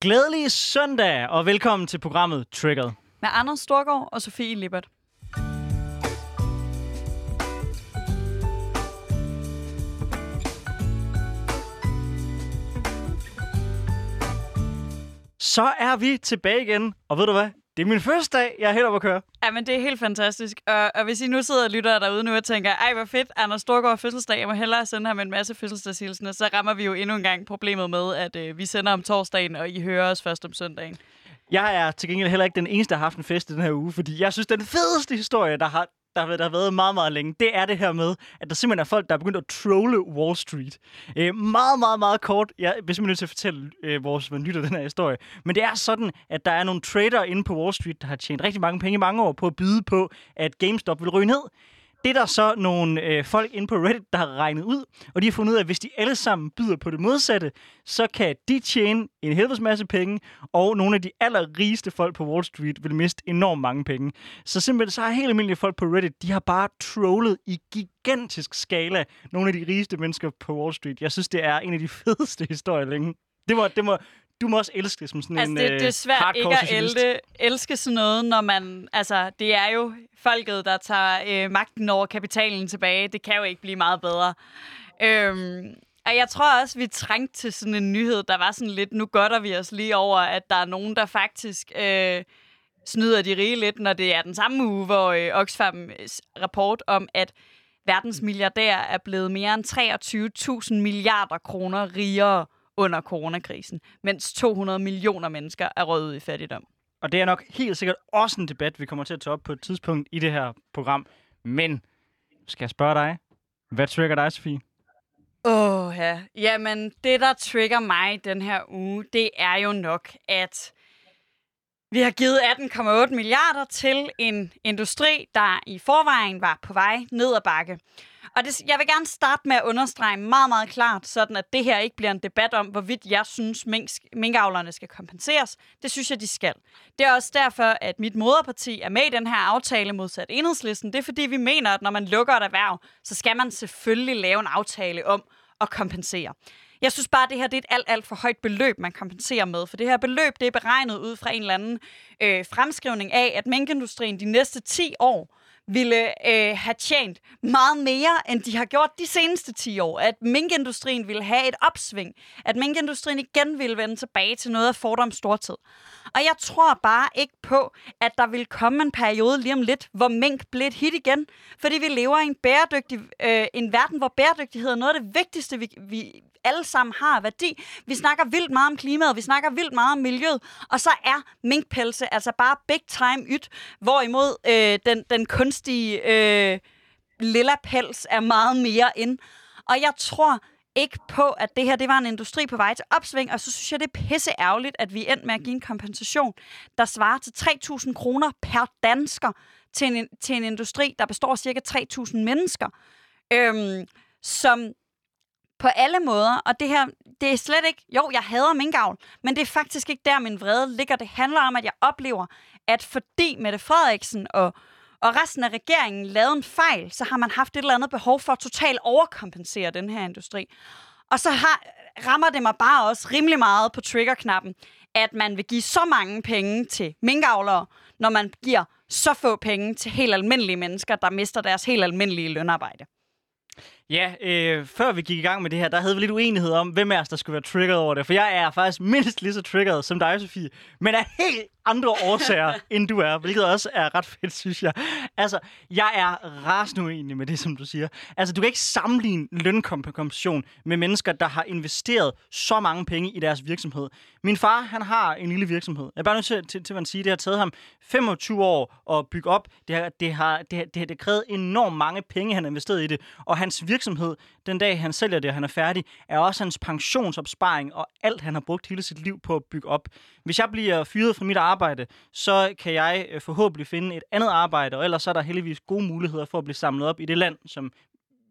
Glædelig søndag, og velkommen til programmet Triggered. Med Anders Storgård og Sofie Lippert. Så er vi tilbage igen, og ved du hvad? Det er min første dag, jeg er helt op at køre. Ja, men det er helt fantastisk. Og, og hvis I nu sidder og lytter derude nu og tænker, ej, hvor fedt, Anders Storgård fødselsdag, jeg må hellere sende ham en masse fødselsdagshilsener, så rammer vi jo endnu en gang problemet med, at øh, vi sender om torsdagen, og I hører os først om søndagen. Jeg er til gengæld heller ikke den eneste, der har haft en fest i den her uge, fordi jeg synes, den fedeste historie, der har, der, har, der har været meget, meget længe, det er det her med, at der simpelthen er folk, der er begyndt at trolle Wall Street. Øh, meget, meget, meget kort. Jeg er simpelthen nødt til at fortælle øh, vores man lytter den her historie. Men det er sådan, at der er nogle trader inde på Wall Street, der har tjent rigtig mange penge i mange år på at byde på, at GameStop vil ryge ned. Det er der så nogle øh, folk inde på Reddit, der har regnet ud, og de har fundet ud af, at hvis de alle sammen byder på det modsatte, så kan de tjene en helvedes masse penge, og nogle af de allerrigeste folk på Wall Street vil miste enormt mange penge. Så simpelthen så har helt almindelige folk på Reddit, de har bare trollet i gigantisk skala nogle af de rigeste mennesker på Wall Street. Jeg synes, det er en af de fedeste historier længe. Det må, det må, du må også elske det som sådan altså, en det, det er svært hardcore ikke at elde, elske sådan noget, når man... Altså, det er jo folket, der tager øh, magten over kapitalen tilbage. Det kan jo ikke blive meget bedre. Øhm, og jeg tror også, vi trængte til sådan en nyhed, der var sådan lidt, nu godter vi os lige over, at der er nogen, der faktisk øh, snyder de rige lidt, når det er den samme uge, hvor øh, Oxfam rapport om, at verdens milliardærer er blevet mere end 23.000 milliarder kroner rigere under coronakrisen, mens 200 millioner mennesker er røget ud i fattigdom. Og det er nok helt sikkert også en debat, vi kommer til at tage op på et tidspunkt i det her program. Men skal jeg spørge dig, hvad trigger dig, Sofie? Åh oh, ja, jamen det der trigger mig den her uge, det er jo nok, at vi har givet 18,8 milliarder til en industri, der i forvejen var på vej ned ad bakke. Og det, jeg vil gerne starte med at understrege meget, meget klart, sådan at det her ikke bliver en debat om, hvorvidt jeg synes, mink, minkavlerne skal kompenseres. Det synes jeg, de skal. Det er også derfor, at mit moderparti er med i den her aftale modsat enhedslisten. Det er fordi, vi mener, at når man lukker et erhverv, så skal man selvfølgelig lave en aftale om at kompensere. Jeg synes bare, at det her det er et alt, alt for højt beløb, man kompenserer med. For det her beløb det er beregnet ud fra en eller anden øh, fremskrivning af, at minkindustrien de næste 10 år ville øh, have tjent meget mere, end de har gjort de seneste 10 år. At minkindustrien ville have et opsving. At minkindustrien igen ville vende tilbage til noget af fordoms stortid. Og jeg tror bare ikke på, at der vil komme en periode lige om lidt, hvor mink bliver et hit igen. Fordi vi lever i en, bæredygtig, øh, en verden, hvor bæredygtighed er noget af det vigtigste, vi, vi alle sammen har værdi. Vi snakker vildt meget om klimaet, vi snakker vildt meget om miljøet, og så er minkpelse altså bare big time yt, hvorimod øh, den, den kunstige øh, lilla pels er meget mere end. Og jeg tror ikke på, at det her det var en industri på vej til opsving, og så synes jeg, det er pisse ærgerligt, at vi endte med at give en kompensation, der svarer til 3.000 kroner per dansker til en, til en industri, der består af cirka 3.000 mennesker, øhm, som på alle måder, og det her, det er slet ikke, jo, jeg hader minkavl, men det er faktisk ikke der, min vrede ligger. Det handler om, at jeg oplever, at fordi Mette Frederiksen og, og resten af regeringen lavede en fejl, så har man haft et eller andet behov for at totalt overkompensere den her industri. Og så har, rammer det mig bare også rimelig meget på triggerknappen, at man vil give så mange penge til minkavlere, når man giver så få penge til helt almindelige mennesker, der mister deres helt almindelige lønarbejde. Ja, øh, før vi gik i gang med det her, der havde vi lidt uenighed om, hvem af os, der skulle være triggeret over det. For jeg er faktisk mindst lige så triggeret som dig, Sofie. Men er helt andre årsager, end du er. Hvilket også er ret fedt, synes jeg. Altså, jeg er rasende uenig med det, som du siger. Altså, du kan ikke sammenligne lønkompensation med mennesker, der har investeret så mange penge i deres virksomhed. Min far, han har en lille virksomhed. Jeg er bare nødt til, til, til at sige, det har taget ham 25 år at bygge op. Det har, det har, det har, det har det krævet enormt mange penge, han har investeret i det. Og hans virksomhed, den dag han sælger det, og han er færdig, er også hans pensionsopsparing og alt, han har brugt hele sit liv på at bygge op. Hvis jeg bliver fyret fra mit arbejde, arbejde, så kan jeg øh, forhåbentlig finde et andet arbejde, og ellers er der heldigvis gode muligheder for at blive samlet op i det land, som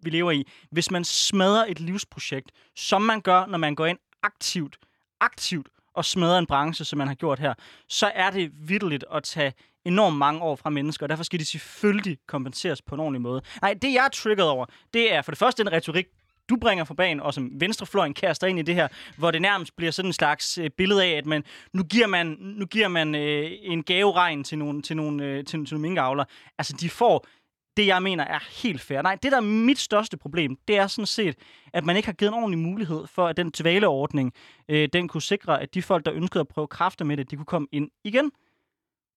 vi lever i. Hvis man smadrer et livsprojekt, som man gør, når man går ind aktivt, aktivt og smadrer en branche, som man har gjort her, så er det vidteligt at tage enormt mange år fra mennesker, og derfor skal de selvfølgelig kompenseres på en ordentlig måde. Nej, det jeg er triggeret over, det er for det første den retorik, du bringer for banen, og som venstrefløjen kaster ind i det her, hvor det nærmest bliver sådan en slags øh, billede af, at man, nu giver man, nu giver man øh, en gaveregn til nogle, til nogle, øh, til, til nogle minkavler. Altså, de får det, jeg mener, er helt fair. Nej, det, der er mit største problem, det er sådan set, at man ikke har givet en ordentlig mulighed for, at den tvaleordning, øh, den kunne sikre, at de folk, der ønskede at prøve kræfter med det, de kunne komme ind igen.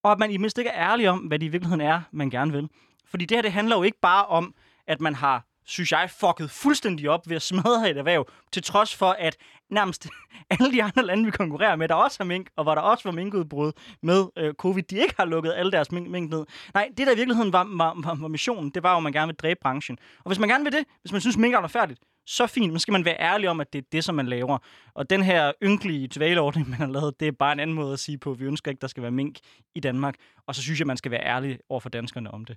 Og at man i mindst ikke er ærlig om, hvad det i virkeligheden er, man gerne vil. Fordi det her, det handler jo ikke bare om, at man har synes jeg, fucket fuldstændig op ved at smadre et erhverv, til trods for, at nærmest alle de andre lande, vi konkurrerer med, der også har mink, og hvor der også var minkudbrud med øh, covid, de ikke har lukket alle deres mink, mink ned. Nej, det der i virkeligheden var, var, var, var missionen, det var jo, at man gerne vil dræbe branchen. Og hvis man gerne vil det, hvis man synes, mink er færdigt, så fint, men skal man være ærlig om, at det er det, som man laver. Og den her ynkelige tvaleordning, man har lavet, det er bare en anden måde at sige på, at vi ønsker ikke, der skal være mink i Danmark. Og så synes jeg, man skal være ærlig over for danskerne om det.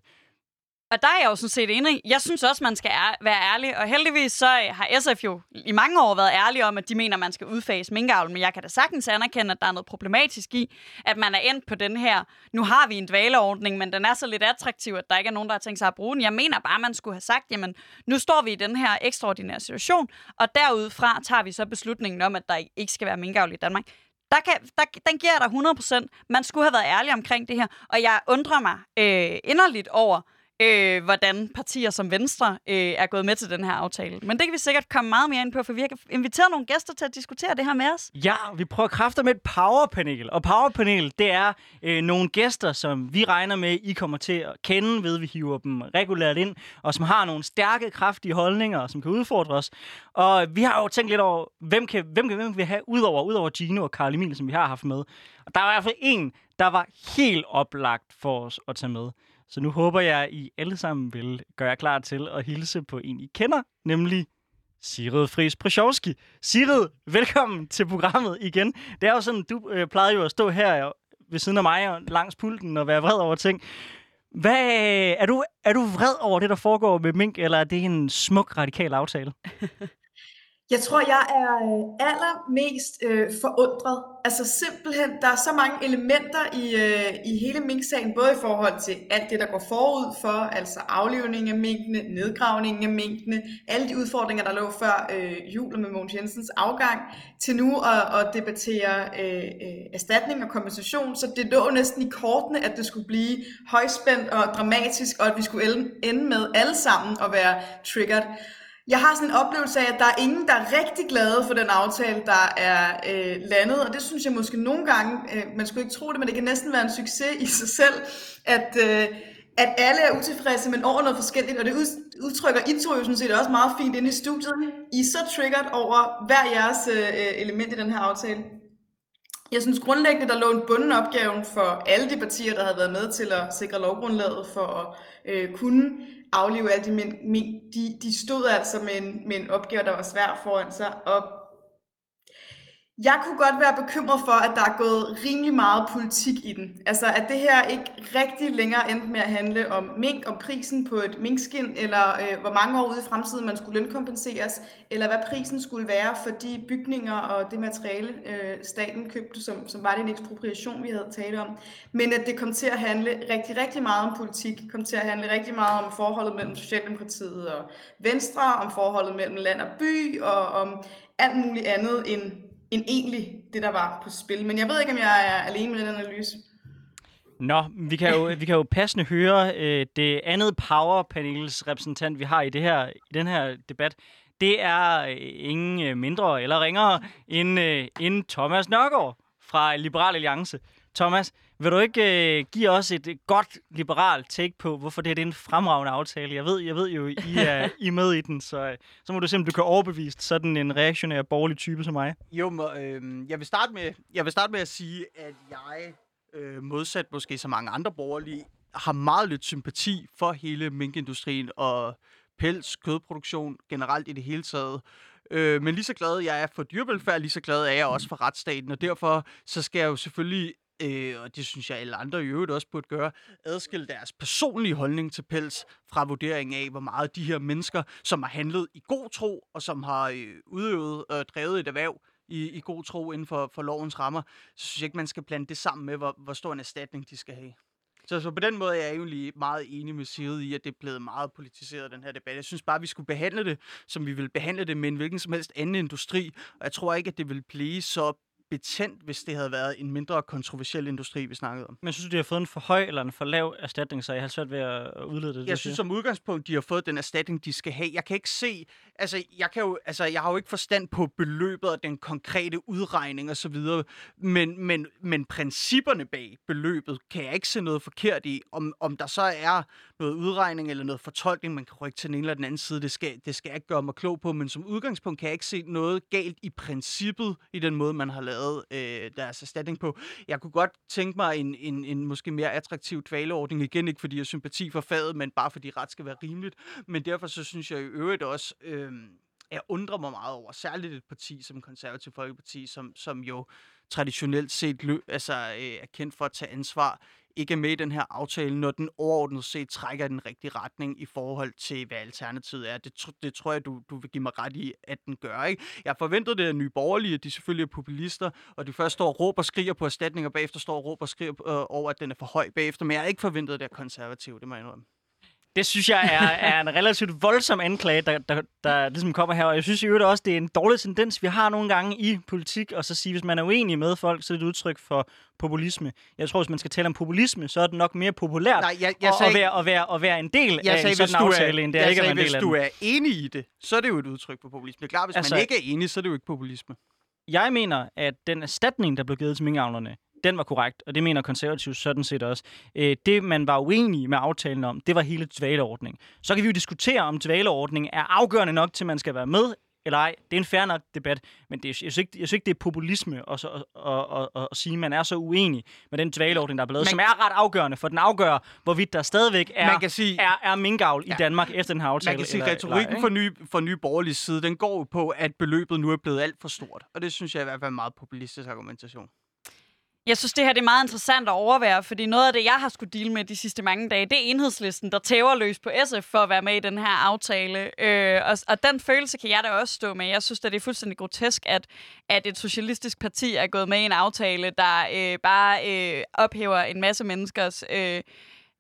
Og der er jeg jo sådan set enig. Jeg synes også, man skal være ærlig. Og heldigvis så øh, har SF jo i mange år været ærlig om, at de mener, man skal udfase minkavl. Men jeg kan da sagtens anerkende, at der er noget problematisk i, at man er endt på den her. Nu har vi en dvaleordning, men den er så lidt attraktiv, at der ikke er nogen, der har tænkt sig at bruge den. Jeg mener bare, man skulle have sagt, jamen nu står vi i den her ekstraordinære situation, og derudfra tager vi så beslutningen om, at der ikke skal være minkavl i Danmark der kan, der, den giver dig 100%. Man skulle have været ærlig omkring det her, og jeg undrer mig øh, inderligt over, øh, hvordan partier som Venstre øh, er gået med til den her aftale. Men det kan vi sikkert komme meget mere ind på, for vi har inviteret nogle gæster til at diskutere det her med os. Ja, vi prøver kræfter med et powerpanel. Og powerpanel, det er øh, nogle gæster, som vi regner med, I kommer til at kende, ved vi hiver dem regulært ind, og som har nogle stærke, kraftige holdninger, som kan udfordre os. Og vi har jo tænkt lidt over, hvem kan, hvem kan, hvem kan vi have udover, udover Gino og Karl Emil, som vi har haft med. Og der var i hvert fald en, der var helt oplagt for os at tage med. Så nu håber jeg, at I alle sammen vil gøre jer klar til at hilse på en, I kender, nemlig Sigrid Friis Przowski. Sigrid, velkommen til programmet igen. Det er jo sådan, du øh, plejede jo at stå her ved siden af mig og langs pulten og være vred over ting. Hvad, er, du, er du vred over det, der foregår med Mink, eller er det en smuk radikal aftale? Jeg tror, jeg er øh, allermest øh, forundret. Altså simpelthen, der er så mange elementer i, øh, i hele mink-sagen, både i forhold til alt det, der går forud for, altså aflivning af minkene, nedgravningen af minkene, alle de udfordringer, der lå før øh, jul med Mogens Jensens afgang, til nu at, at debattere øh, øh, erstatning og kompensation. Så det lå næsten i kortene, at det skulle blive højspændt og dramatisk, og at vi skulle ende med alle sammen at være triggered. Jeg har sådan en oplevelse af, at der er ingen, der er rigtig glade for den aftale, der er øh, landet, og det synes jeg måske nogle gange, øh, man skulle ikke tro det, men det kan næsten være en succes i sig selv, at, øh, at alle er utilfredse, men over noget forskelligt, og det udtrykker I to jo sådan set også meget fint inde i studiet. I er så triggered over hver jeres øh, element i den her aftale. Jeg synes grundlæggende, der lå en bunden opgave for alle de partier, der havde været med til at sikre lovgrundlaget for at øh, kunne aflive alle de mink, de, de stod altså med en, med en opgave, der var svær foran sig, og jeg kunne godt være bekymret for, at der er gået rimelig meget politik i den. Altså, at det her ikke rigtig længere endte med at handle om mink, om prisen på et minkskin, eller øh, hvor mange år ude i fremtiden man skulle lønkompenseres, eller hvad prisen skulle være for de bygninger og det materiale, øh, staten købte, som, som var den ekspropriation, vi havde talt om. Men at det kom til at handle rigtig, rigtig meget om politik, kom til at handle rigtig meget om forholdet mellem Socialdemokratiet og Venstre, om forholdet mellem land og by, og om alt muligt andet end end egentlig det, der var på spil. Men jeg ved ikke, om jeg er alene med den analyse. Nå, vi kan jo, vi kan jo passende høre øh, det andet powerpanels repræsentant, vi har i, det her, i den her debat. Det er øh, ingen øh, mindre eller ringere end, øh, end Thomas Nørgaard fra Liberal Alliance. Thomas, vil du ikke øh, give os et godt liberalt take på, hvorfor det, er en fremragende aftale? Jeg ved, jeg ved jo, I er, I er med i den, så, øh, så må du simpelthen, du kan overbevise sådan en reaktionær borgerlig type som mig. Jo, må, øh, jeg, vil starte med, jeg vil starte med at sige, at jeg, øh, modsat måske så mange andre borgerlige, har meget lidt sympati for hele minkindustrien og pels, kødproduktion generelt i det hele taget. Øh, men lige så glad jeg er for dyrevelfærd, lige så glad er jeg også for retsstaten, og derfor så skal jeg jo selvfølgelig øh, og det synes jeg alle andre i øvrigt også burde gøre, adskille deres personlige holdning til pels fra vurderingen af, hvor meget de her mennesker, som har handlet i god tro, og som har øh, udøvet og øh, drevet et erhverv i, i god tro inden for, for lovens rammer, så synes jeg ikke, man skal blande det sammen med, hvor, hvor stor en erstatning de skal have. Så, så på den måde er jeg egentlig meget enig med Sigrid i, at det er blevet meget politiseret, den her debat. Jeg synes bare, at vi skulle behandle det, som vi vil behandle det med en hvilken som helst anden industri. Og jeg tror ikke, at det vil blive så betændt, hvis det havde været en mindre kontroversiel industri, vi snakkede om. Men synes du, de har fået en for høj eller en for lav erstatning, så jeg har svært ved at udlede det? Jeg synes som udgangspunkt, de har fået den erstatning, de skal have. Jeg kan ikke se, altså jeg, kan jo, altså, jeg har jo ikke forstand på beløbet og den konkrete udregning og så videre, men, men, men principperne bag beløbet kan jeg ikke se noget forkert i. Om, om der så er noget udregning eller noget fortolkning, man kan rykke til den ene eller den anden side, det skal, det skal jeg ikke gøre mig klog på, men som udgangspunkt kan jeg ikke se noget galt i princippet i den måde, man har lavet øh, deres erstatning på. Jeg kunne godt tænke mig en, en, en måske mere attraktiv dvaleordning, igen ikke fordi jeg har sympati for faget, men bare fordi ret skal være rimeligt. Men derfor så synes jeg i øvrigt også, øh, jeg undrer mig meget over, særligt et parti som Konservativ Folkeparti, som, som jo traditionelt set lø, altså, øh, er kendt for at tage ansvar ikke er med i den her aftale, når den overordnet set trækker den rigtige retning i forhold til, hvad alternativet er. Det, det tror jeg, du, du vil give mig ret i, at den gør. Ikke? Jeg forventede det af nye borgerlige, at de selvfølgelig er populister, og de først står og råber og skriger på erstatning, og bagefter står og råber og skriger øh, over, at den er for høj bagefter. Men jeg har ikke forventet, det af konservative, det må jeg indrømme. Det synes jeg er, er en relativt voldsom anklage, der, der, der ligesom kommer her. Og jeg synes i øvrigt også, det er en dårlig tendens, vi har nogle gange i politik, og så sige, hvis man er uenig med folk, så er det et udtryk for populisme. Jeg tror, hvis man skal tale om populisme, så er det nok mere populært Nej, jeg, jeg sagde, at, være, at, være, at være en del jeg af sagde, en sådan aftale, er, end det er ikke sagde, at være en del af hvis du er enig i det, så er det jo et udtryk for populisme. Klart, hvis altså, man ikke er enig, så er det jo ikke populisme. Jeg mener, at den erstatning, der blev givet til minkavlerne, den var korrekt, og det mener konservative sådan set også. Øh, det, man var uenig med aftalen om, det var hele dvaleordningen. Så kan vi jo diskutere, om dvaleordningen er afgørende nok til, man skal være med, eller ej. Det er en fair nok debat, men det er, jeg, synes ikke, jeg synes ikke, det er populisme at, at, at, at, at sige, at man er så uenig med den dvaleordning, der er blevet, man, som er ret afgørende, for den afgør, hvorvidt der stadigvæk er, man kan sige, er, er minkavl ja, i Danmark efter den her aftale. Man kan sige, at retorikken for nye, for nye borgerlige side, den går på, at beløbet nu er blevet alt for stort. Og det synes jeg i hvert fald er en meget populistisk argumentation. Jeg synes, det her det er meget interessant at overvære, fordi noget af det, jeg har skulle deal med de sidste mange dage, det er enhedslisten, der tæver løs på SF for at være med i den her aftale. Øh, og, og den følelse kan jeg da også stå med. Jeg synes at det er fuldstændig grotesk, at, at et socialistisk parti er gået med i en aftale, der øh, bare øh, ophæver en masse menneskers... Øh,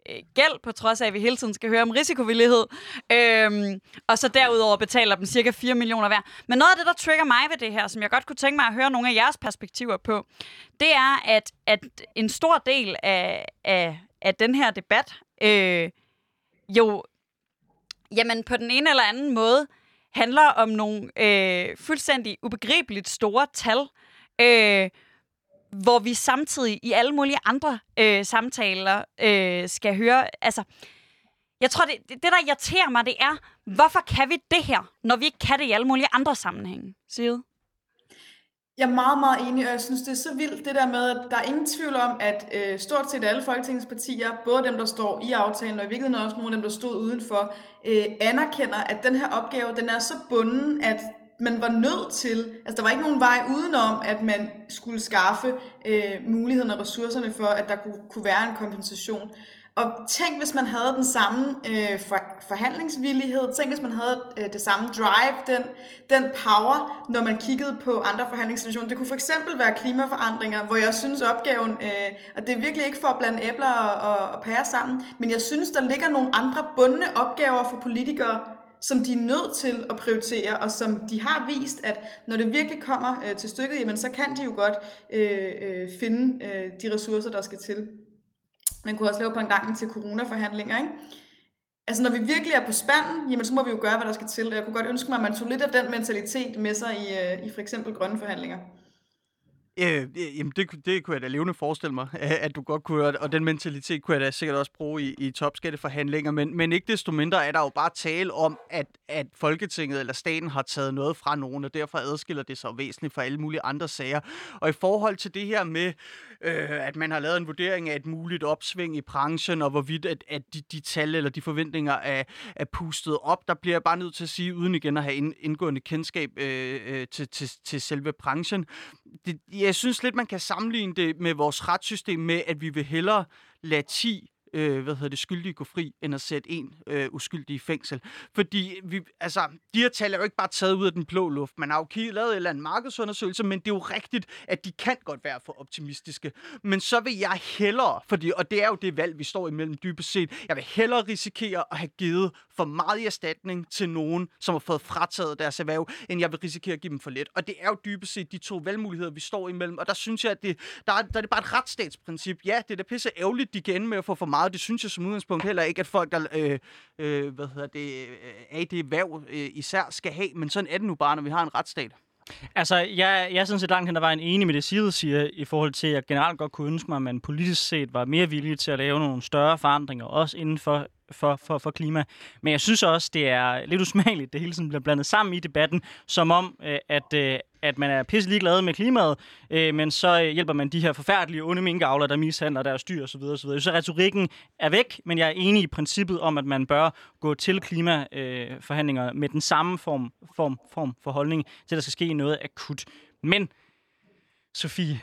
øh, gæld, på trods af, at vi hele tiden skal høre om risikovillighed. Øhm, og så derudover betaler dem cirka 4 millioner hver. Men noget af det, der trigger mig ved det her, som jeg godt kunne tænke mig at høre nogle af jeres perspektiver på, det er, at, at en stor del af, af, af den her debat øh, jo, jamen på den ene eller anden måde, handler om nogle øh, fuldstændig ubegribeligt store tal, øh, hvor vi samtidig i alle mulige andre øh, samtaler øh, skal høre, altså, jeg tror, det, det, der irriterer mig, det er, hvorfor kan vi det her, når vi ikke kan det i alle mulige andre sammenhænge? Side? Jeg er meget, meget enig, og jeg synes, det er så vildt det der med, at der er ingen tvivl om, at øh, stort set alle Folketingets partier, både dem, der står i aftalen, og i virkeligheden også nogle af dem, der stod udenfor, øh, anerkender, at den her opgave, den er så bunden, at man var nødt til, altså der var ikke nogen vej udenom, at man skulle skaffe øh, muligheden og ressourcerne for, at der kunne, kunne være en kompensation. Og tænk, hvis man havde den samme øh, for, forhandlingsvillighed, tænk, hvis man havde øh, det samme drive, den, den power, når man kiggede på andre forhandlingssituationer. Det kunne for eksempel være klimaforandringer, hvor jeg synes opgaven, øh, og det er virkelig ikke for at blande æbler og, og, og pære sammen, men jeg synes, der ligger nogle andre bundne opgaver for politikere, som de er nødt til at prioritere, og som de har vist, at når det virkelig kommer øh, til stykket, jamen, så kan de jo godt øh, øh, finde øh, de ressourcer, der skal til. Man kunne også lave på en gang til coronaforhandlinger, ikke? Altså når vi virkelig er på spanden, jamen så må vi jo gøre, hvad der skal til. Jeg kunne godt ønske mig, at man tog lidt af den mentalitet med sig i, øh, i for eksempel grønne forhandlinger. Øh, øh, jamen det, det kunne jeg da levende forestille mig, at du godt kunne og den mentalitet kunne jeg da sikkert også bruge i, i topskatteforhandlinger, men, men ikke desto mindre er der jo bare tale om, at, at Folketinget eller staten har taget noget fra nogen, og derfor adskiller det sig væsentligt fra alle mulige andre sager. Og i forhold til det her med, øh, at man har lavet en vurdering af et muligt opsving i branchen, og hvorvidt at, at de, de tal eller de forventninger er, er pustet op, der bliver jeg bare nødt til at sige, uden igen at have indgående kendskab øh, øh, til, til, til selve branchen, det, jeg synes lidt, man kan sammenligne det med vores retssystem med, at vi vil hellere lade 10 øh, hvad hedder det, skyldige gå fri, end at sætte en øh, uskyldig i fængsel. Fordi vi, altså, de her tal er jo ikke bare taget ud af den blå luft. Man har jo kigget, lavet en eller anden markedsundersøgelse, men det er jo rigtigt, at de kan godt være for optimistiske. Men så vil jeg hellere, fordi, og det er jo det valg, vi står imellem dybest set, jeg vil hellere risikere at have givet for meget i erstatning til nogen, som har fået frataget deres erhverv, end jeg vil risikere at give dem for lidt. Og det er jo dybest set de to valgmuligheder, vi står imellem. Og der synes jeg, at det, der, er, der er det bare et retsstatsprincip. Ja, det er da pisse ærgerligt, de kan ende med at få for meget. Det synes jeg som udgangspunkt heller ikke, at folk, der øh, øh, hvad hedder det, øh, er i det erhverv øh, især skal have. Men sådan er det nu bare, når vi har en retsstat. Altså, jeg, jeg er sådan set langt hen ad vejen enig med det, Side siger, i forhold til, at jeg generelt godt kunne ønske mig, at man politisk set var mere villig til at lave nogle større forandringer, også inden for, for, for, for klima. Men jeg synes også, det er lidt usmageligt, det hele sådan bliver blandet sammen i debatten, som om, øh, at, øh, at man er pisse ligeglad med klimaet, øh, men så øh, hjælper man de her forfærdelige onde minkavler, der mishandler deres dyr osv. osv. Så retorikken er væk, men jeg er enig i princippet om, at man bør gå til klimaforhandlinger øh, med den samme form, form, form for holdning til, at der skal ske noget akut. Men, Sofie,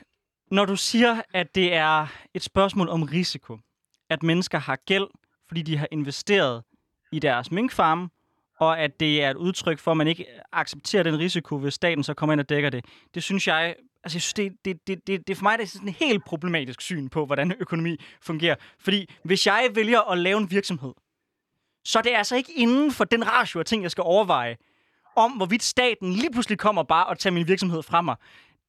når du siger, at det er et spørgsmål om risiko, at mennesker har gæld, fordi de har investeret i deres minkfarme, og at det er et udtryk for, at man ikke accepterer den risiko, hvis staten så kommer ind og dækker det. Det synes jeg, altså jeg synes, det, det, det, det, det for mig det er sådan en helt problematisk syn på, hvordan økonomi fungerer. Fordi hvis jeg vælger at lave en virksomhed, så det er det altså ikke inden for den ratio af ting, jeg skal overveje, om hvorvidt staten lige pludselig kommer bare og tager min virksomhed fra mig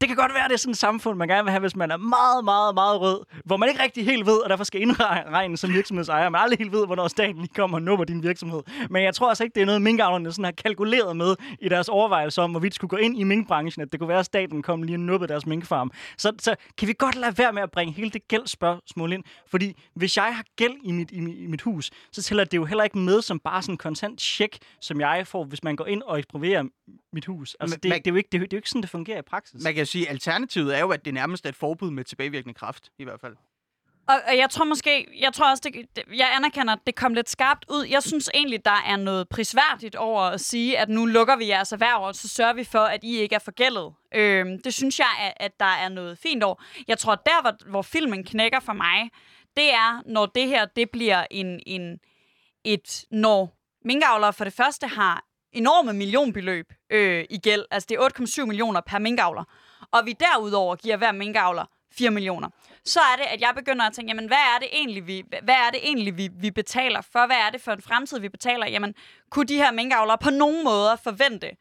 det kan godt være, det er sådan et samfund, man gerne vil have, hvis man er meget, meget, meget rød, hvor man ikke rigtig helt ved, og derfor skal indregne som virksomhedsejer. Man aldrig helt ved, hvornår staten lige kommer og nupper din virksomhed. Men jeg tror altså ikke, det er noget, minkavlerne sådan har kalkuleret med i deres overvejelser om, hvorvidt skulle gå ind i minkbranchen, at det kunne være, at staten kom lige og nuppede deres minkfarm. Så, så kan vi godt lade være med at bringe hele det gældspørgsmål ind. Fordi hvis jeg har gæld i mit, i, mit, i mit hus, så tæller det jo heller ikke med som bare sådan en kontant check, som jeg får, hvis man går ind og eksproprierer mit hus. Altså, det, det, er jo ikke, det, det er jo ikke sådan, det fungerer i praksis. Man kan sige, alternativet er jo, at det nærmest er et forbud med tilbagevirkende kraft, i hvert fald. Og, og jeg tror måske, jeg tror også, det, det, jeg anerkender, at det kom lidt skarpt ud. Jeg synes egentlig, der er noget prisværdigt over at sige, at nu lukker vi jeres erhverv, og så sørger vi for, at I ikke er forgældet. Øhm, det synes jeg, at, at der er noget fint over. Jeg tror, der hvor, hvor filmen knækker for mig, det er, når det her det bliver en, en et, når minkavlere for det første har enorme millionbeløb øh, i gæld. Altså det er 8,7 millioner per minkavler. Og vi derudover giver hver minkavler 4 millioner. Så er det, at jeg begynder at tænke, jamen, hvad er det egentlig, vi, hvad er det egentlig, vi, vi betaler for? Hvad er det for en fremtid, vi betaler? Jamen, kunne de her minkavlere på nogen måder forvente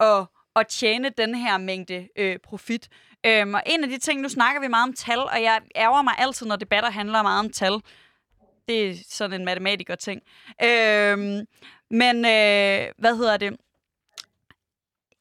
at, at tjene den her mængde øh, profit? Øhm, og en af de ting, nu snakker vi meget om tal, og jeg ærger mig altid, når debatter handler meget om tal. Det er sådan en matematiker-ting. Øhm, men øh, hvad hedder det?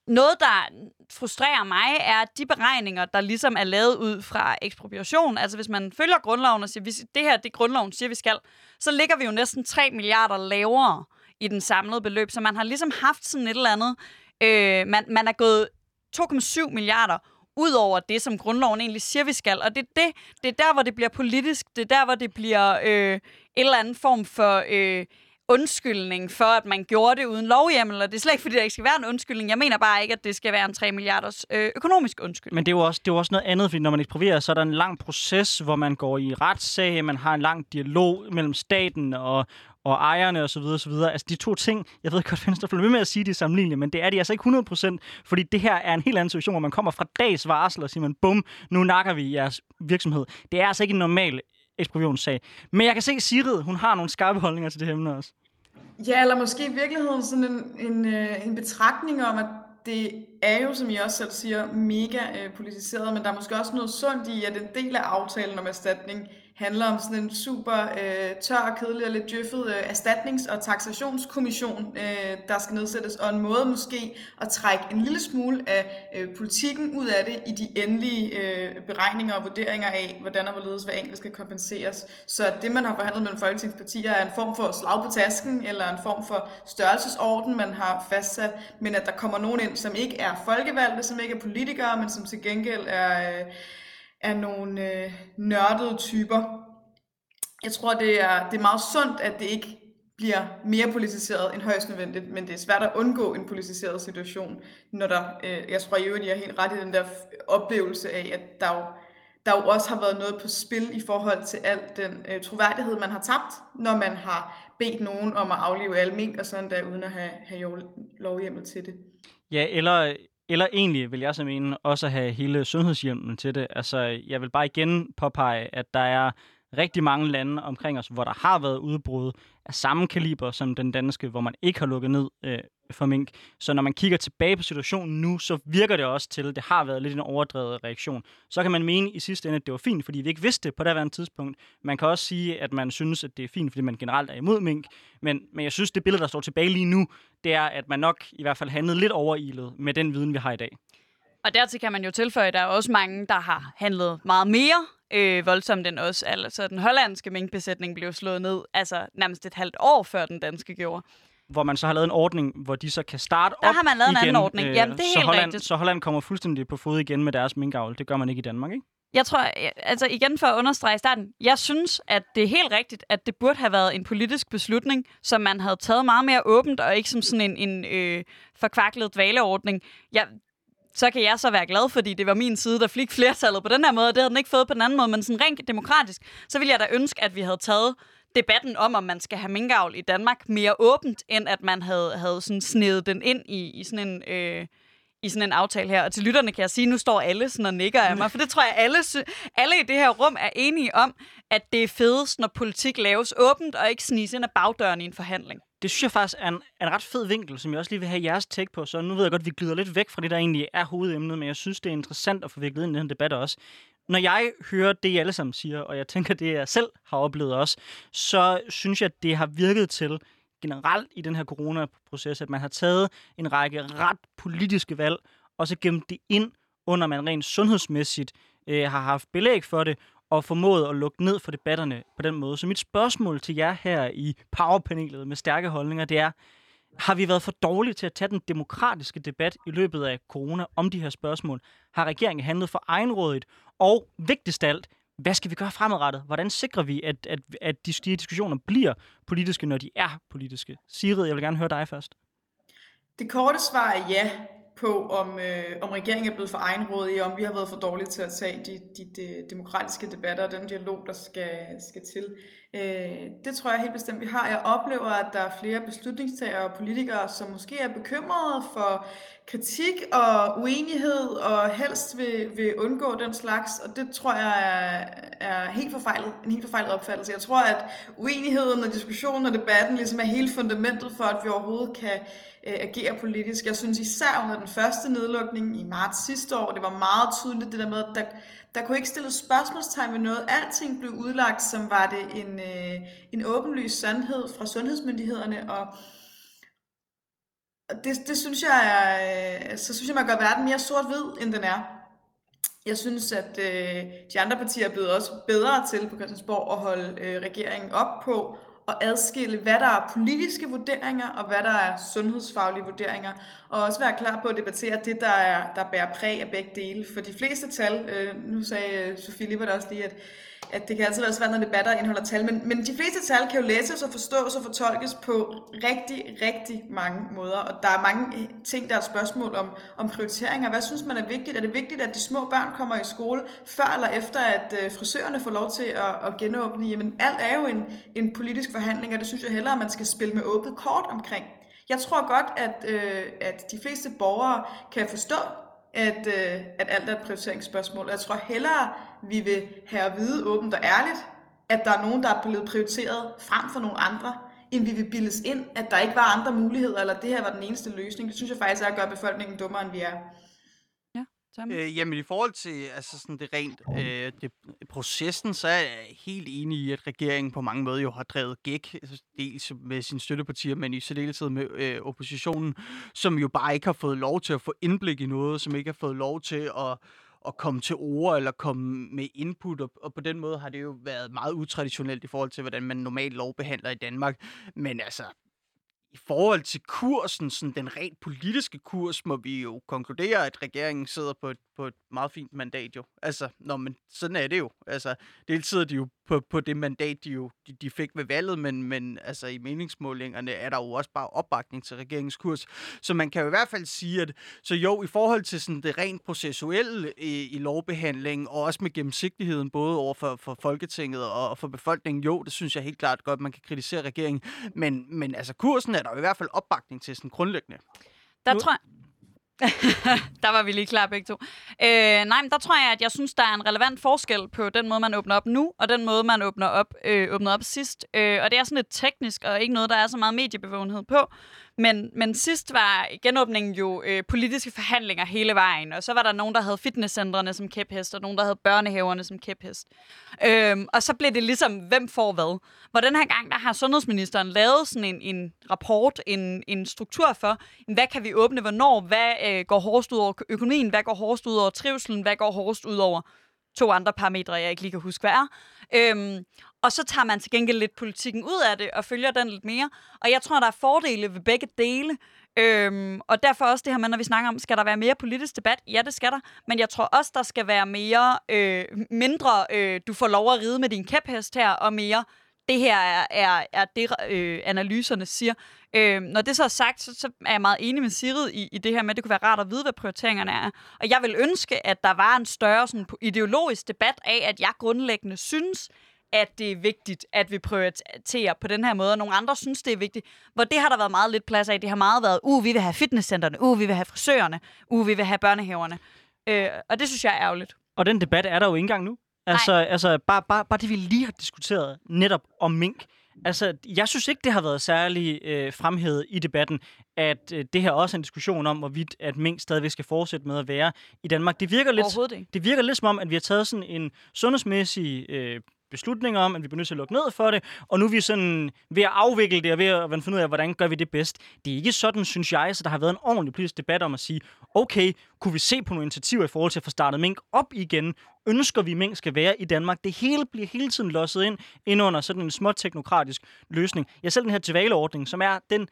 Noget, der frustrerer mig, er de beregninger, der ligesom er lavet ud fra ekspropriation. Altså hvis man følger grundloven og siger, hvis det her det grundloven siger, vi skal, så ligger vi jo næsten 3 milliarder lavere i den samlede beløb. Så man har ligesom haft sådan et eller andet... Øh, man, man er gået 2,7 milliarder ud over det, som grundloven egentlig siger, vi skal. Og det, det, det er der, hvor det bliver politisk. Det er der, hvor det bliver øh, en eller anden form for... Øh, undskyldning for, at man gjorde det uden lovhjemmel, og det er slet ikke, fordi der ikke skal være en undskyldning. Jeg mener bare ikke, at det skal være en 3 milliarders øh, økonomisk undskyldning. Men det er, jo også, det er jo også noget andet, fordi når man eksproprierer, så er der en lang proces, hvor man går i retssag, man har en lang dialog mellem staten og, og ejerne osv. osv. Altså de to ting, jeg ved godt, Venstre følger med at sige, de er sammenlignelige, men det er de altså ikke 100%, fordi det her er en helt anden situation, hvor man kommer fra dags varsel og siger man, bum, nu nakker vi jeres virksomhed. Det er altså ikke en normal ekspropriationssag. Men jeg kan se, at Sigrid, hun har nogle skarpe holdninger til det her emne også. Ja, eller måske i virkeligheden sådan en, en, øh, en betragtning om, at det er jo, som I også selv siger, mega øh, politiseret, men der er måske også noget sundt i, at en del af aftalen om erstatning handler om sådan en super øh, tør, kedelig og lidt djøffet øh, erstatnings- og taxationskommission, øh, der skal nedsættes, og en måde måske at trække en lille smule af øh, politikken ud af det i de endelige øh, beregninger og vurderinger af, hvordan og hvorledes hver enkelt skal kompenseres. Så det, man har forhandlet mellem folketingspartier, er en form for slag på tasken, eller en form for størrelsesorden, man har fastsat, men at der kommer nogen ind, som ikke er folkevalgte, som ikke er politikere, men som til gengæld er... Øh, er nogle øh, nørdede typer. Jeg tror, det er, det er meget sundt, at det ikke bliver mere politiseret end højst nødvendigt, men det er svært at undgå en politiseret situation, når der, øh, jeg tror i øvrigt, jeg er helt ret i den der oplevelse af, at der jo der jo også har været noget på spil i forhold til al den øh, troværdighed, man har tabt, når man har bedt nogen om at aflive alle mink og sådan der, uden at have, have lovhjemmel til det. Ja, eller, eller egentlig vil jeg så mene også have hele sundhedshjælpen til det. Altså, jeg vil bare igen påpege, at der er rigtig mange lande omkring os, hvor der har været udbrud af samme kaliber som den danske, hvor man ikke har lukket ned øh, for mink. Så når man kigger tilbage på situationen nu, så virker det også til, at det har været lidt en overdrevet reaktion. Så kan man mene i sidste ende, at det var fint, fordi vi ikke vidste det på det tidspunkt. Man kan også sige, at man synes, at det er fint, fordi man generelt er imod mink. Men, men jeg synes, det billede, der står tilbage lige nu, det er, at man nok i hvert fald handlede lidt overilet med den viden, vi har i dag. Og dertil kan man jo tilføje, at der er også mange, der har handlet meget mere øh, voldsomt end os. Altså, den hollandske minkbesætning blev slået ned altså, nærmest et halvt år før den danske gjorde hvor man så har lavet en ordning, hvor de så kan starte Der op har man lavet igen. en anden ordning. Øh, Jamen, det er så helt Holland, rigtigt. Så Holland kommer fuldstændig på fod igen med deres minkavl. Det gør man ikke i Danmark, ikke? Jeg tror, altså igen for at understrege i starten, jeg synes, at det er helt rigtigt, at det burde have været en politisk beslutning, som man havde taget meget mere åbent, og ikke som sådan en, en øh, forkvaklet dvaleordning. Jeg, så kan jeg så være glad, fordi det var min side, der fik flertallet på den her måde, og det havde den ikke fået på den anden måde, men sådan rent demokratisk, så ville jeg da ønske, at vi havde taget debatten om, om man skal have minkavl i Danmark mere åbent, end at man havde, havde sådan snedet den ind i, i sådan en... Øh, i sådan en aftale her. Og til lytterne kan jeg sige, at nu står alle sådan og nikker af mig, for det tror jeg, alle, alle i det her rum er enige om, at det er fedest, når politik laves åbent og ikke sniges ind af bagdøren i en forhandling. Det synes jeg faktisk er en, en ret fed vinkel, som jeg også lige vil have jeres take på. Så nu ved jeg godt, at vi glider lidt væk fra det, der egentlig er hovedemnet, men jeg synes, det er interessant at få viklet ind i den debat også når jeg hører det, I alle sammen siger, og jeg tænker, det jeg selv har oplevet også, så synes jeg, at det har virket til generelt i den her coronaproces, at man har taget en række ret politiske valg, og så gemt det ind, under man rent sundhedsmæssigt øh, har haft belæg for det, og formået at lukke ned for debatterne på den måde. Så mit spørgsmål til jer her i powerpanelet med stærke holdninger, det er, har vi været for dårlige til at tage den demokratiske debat i løbet af corona om de her spørgsmål? Har regeringen handlet for egenrådigt? Og vigtigst alt, hvad skal vi gøre fremadrettet? Hvordan sikrer vi, at, at, at de, de diskussioner bliver politiske, når de er politiske? Sigrid, jeg vil gerne høre dig først. Det korte svar er ja på, om, øh, om regeringen er blevet for egenrådig, om vi har været for dårlige til at tage de, de, de demokratiske debatter og den dialog, der skal, skal til. Øh, det tror jeg helt bestemt, vi har. Jeg oplever, at der er flere beslutningstagere og politikere, som måske er bekymrede for kritik og uenighed, og helst vil, vil undgå den slags, og det tror jeg er, er helt forfejlet, en helt forfejlet opfattelse. Jeg tror, at uenigheden og diskussionen og debatten ligesom er hele fundamentet for, at vi overhovedet kan øh, agere politisk. Jeg synes især under den første nedlukning i marts sidste år, det var meget tydeligt det der med, at der, der kunne ikke stilles spørgsmålstegn ved noget. Alting blev udlagt, som var det en, øh, en åbenlys sandhed fra sundhedsmyndighederne, og det, det synes jeg er, øh, så synes jeg, man gør verden mere sort-hvid, end den er. Jeg synes, at øh, de andre partier er blevet også bedre til på Christiansborg at holde øh, regeringen op på at adskille, hvad der er politiske vurderinger, og hvad der er sundhedsfaglige vurderinger, og også være klar på at debattere det, der, er, der bærer præg af begge dele. For de fleste tal, øh, nu sagde øh, Sofie Lippert også lige, at at det kan altid være svært, når debatter indeholder tal, men, men de fleste tal kan jo læses og forstås og fortolkes på rigtig, rigtig mange måder, og der er mange ting, der er spørgsmål om, om prioriteringer. Hvad synes man er vigtigt? Er det vigtigt, at de små børn kommer i skole før eller efter, at øh, frisørerne får lov til at, at genåbne? Jamen, alt er jo en, en politisk forhandling, og det synes jeg hellere, at man skal spille med åbent kort omkring. Jeg tror godt, at, øh, at de fleste borgere kan forstå, at, øh, at alt er et prioriteringsspørgsmål. Jeg tror hellere, vi vil have at vide åbent og ærligt, at der er nogen, der er blevet prioriteret frem for nogle andre, end vi vil bildes ind, at der ikke var andre muligheder, eller det her var den eneste løsning. Det synes jeg faktisk er at gøre befolkningen dummere, end vi er. Øh, jamen i forhold til altså sådan det rent øh, det, processen, så er jeg helt enig i, at regeringen på mange måder jo har drevet gæk, altså, dels med sine støttepartier, men i særdeleshed med øh, oppositionen, som jo bare ikke har fået lov til at få indblik i noget, som ikke har fået lov til at at komme til ord eller komme med input, og, og på den måde har det jo været meget utraditionelt i forhold til, hvordan man normalt lovbehandler i Danmark. Men altså, i forhold til kursen, sådan den rent politiske kurs, må vi jo konkludere, at regeringen sidder på et, på et meget fint mandat jo. Altså, nå, men sådan er det jo. Altså, dels sidder de jo på, på det mandat, de jo de, de fik ved valget, men, men altså i meningsmålingerne er der jo også bare opbakning til regeringens kurs. Så man kan jo i hvert fald sige, at så jo, i forhold til sådan det rent processuelle i, i lovbehandlingen, og også med gennemsigtigheden, både over for, for Folketinget og for befolkningen, jo, det synes jeg helt klart godt, man kan kritisere regeringen. Men, men altså kursen er der jo i hvert fald opbakning til sådan grundlæggende. Der tror. der var vi lige klar begge to. Øh, nej, men der tror jeg, at jeg synes, der er en relevant forskel på den måde, man åbner op nu, og den måde, man åbner op, øh, åbner op sidst. Øh, og det er sådan lidt teknisk, og ikke noget, der er så meget mediebevågenhed på. Men, men sidst var genåbningen jo øh, politiske forhandlinger hele vejen, og så var der nogen, der havde fitnesscentrene som kæphest, og nogen, der havde børnehaverne som kæphest. Øhm, og så blev det ligesom, hvem får hvad. Hvor den her gang, der har sundhedsministeren lavet sådan en, en rapport, en, en struktur for, hvad kan vi åbne, hvornår, hvad øh, går hårdest ud over økonomien, hvad går hårdest ud over trivselen, hvad går hårdest ud over to andre parametre, jeg ikke lige kan huske, hvad er. Øhm, og så tager man til gengæld lidt politikken ud af det, og følger den lidt mere. Og jeg tror, der er fordele ved begge dele. Øhm, og derfor også det her med, når vi snakker om, skal der være mere politisk debat? Ja, det skal der. Men jeg tror også, der skal være mere, øh, mindre, øh, du får lov at ride med din kæphest her, og mere, det her er, er, er det, øh, analyserne siger. Øh, når det så er sagt, så, så er jeg meget enig med Sirid i, i det her med, at det kunne være rart at vide, hvad prioriteringerne er. Og jeg vil ønske, at der var en større sådan, ideologisk debat af, at jeg grundlæggende synes, at det er vigtigt, at vi prioriterer på den her måde, og nogle andre synes, det er vigtigt. Hvor det har der været meget lidt plads af. Det har meget været, uh, vi vil have fitnesscenterne, uh, vi vil have frisørerne, uh, vi vil have børnehaverne. Øh, og det synes jeg er ærgerligt. Og den debat er der jo ikke engang nu. Altså, altså bare, bare, bare det, vi lige har diskuteret netop om mink. Altså, jeg synes ikke, det har været særlig øh, fremhævet i debatten, at øh, det her også er en diskussion om, hvorvidt at mink stadigvæk skal fortsætte med at være i Danmark. Det virker lidt, det virker lidt som om, at vi har taget sådan en sundhedsmæssig øh, beslutning om, at vi bliver nødt til at lukke ned for det, og nu er vi sådan ved at afvikle det, og ved at finde ud af, hvordan gør vi det bedst. Det er ikke sådan, synes jeg, så der har været en ordentlig politisk debat om at sige, okay, kunne vi se på nogle initiativer i forhold til at få startet mink op igen? Ønsker vi, at mink skal være i Danmark? Det hele bliver hele tiden losset ind, ind under sådan en småteknokratisk løsning. Jeg selv den her tilvaleordning, som er den,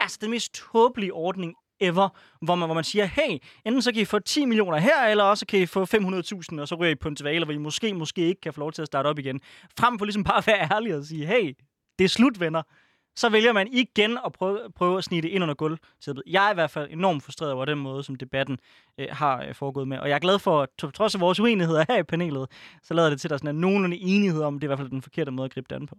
altså den mest tåbelige ordning ever, hvor man, hvor man siger, hey, enten så kan I få 10 millioner her, eller også kan I få 500.000, og så ryger I på en tvale, hvor I måske, måske ikke kan få lov til at starte op igen. Frem for ligesom bare at være ærlig og sige, hey, det er slut, venner. Så vælger man igen at prøve, prøve at snige det ind under gulvtæppet. Jeg er i hvert fald enormt frustreret over den måde, som debatten øh, har øh, foregået med. Og jeg er glad for, at trods af vores uenigheder her i panelet, så lader det til, at der sådan er nogenlunde enighed om, det er i hvert fald den forkerte måde at gribe det an på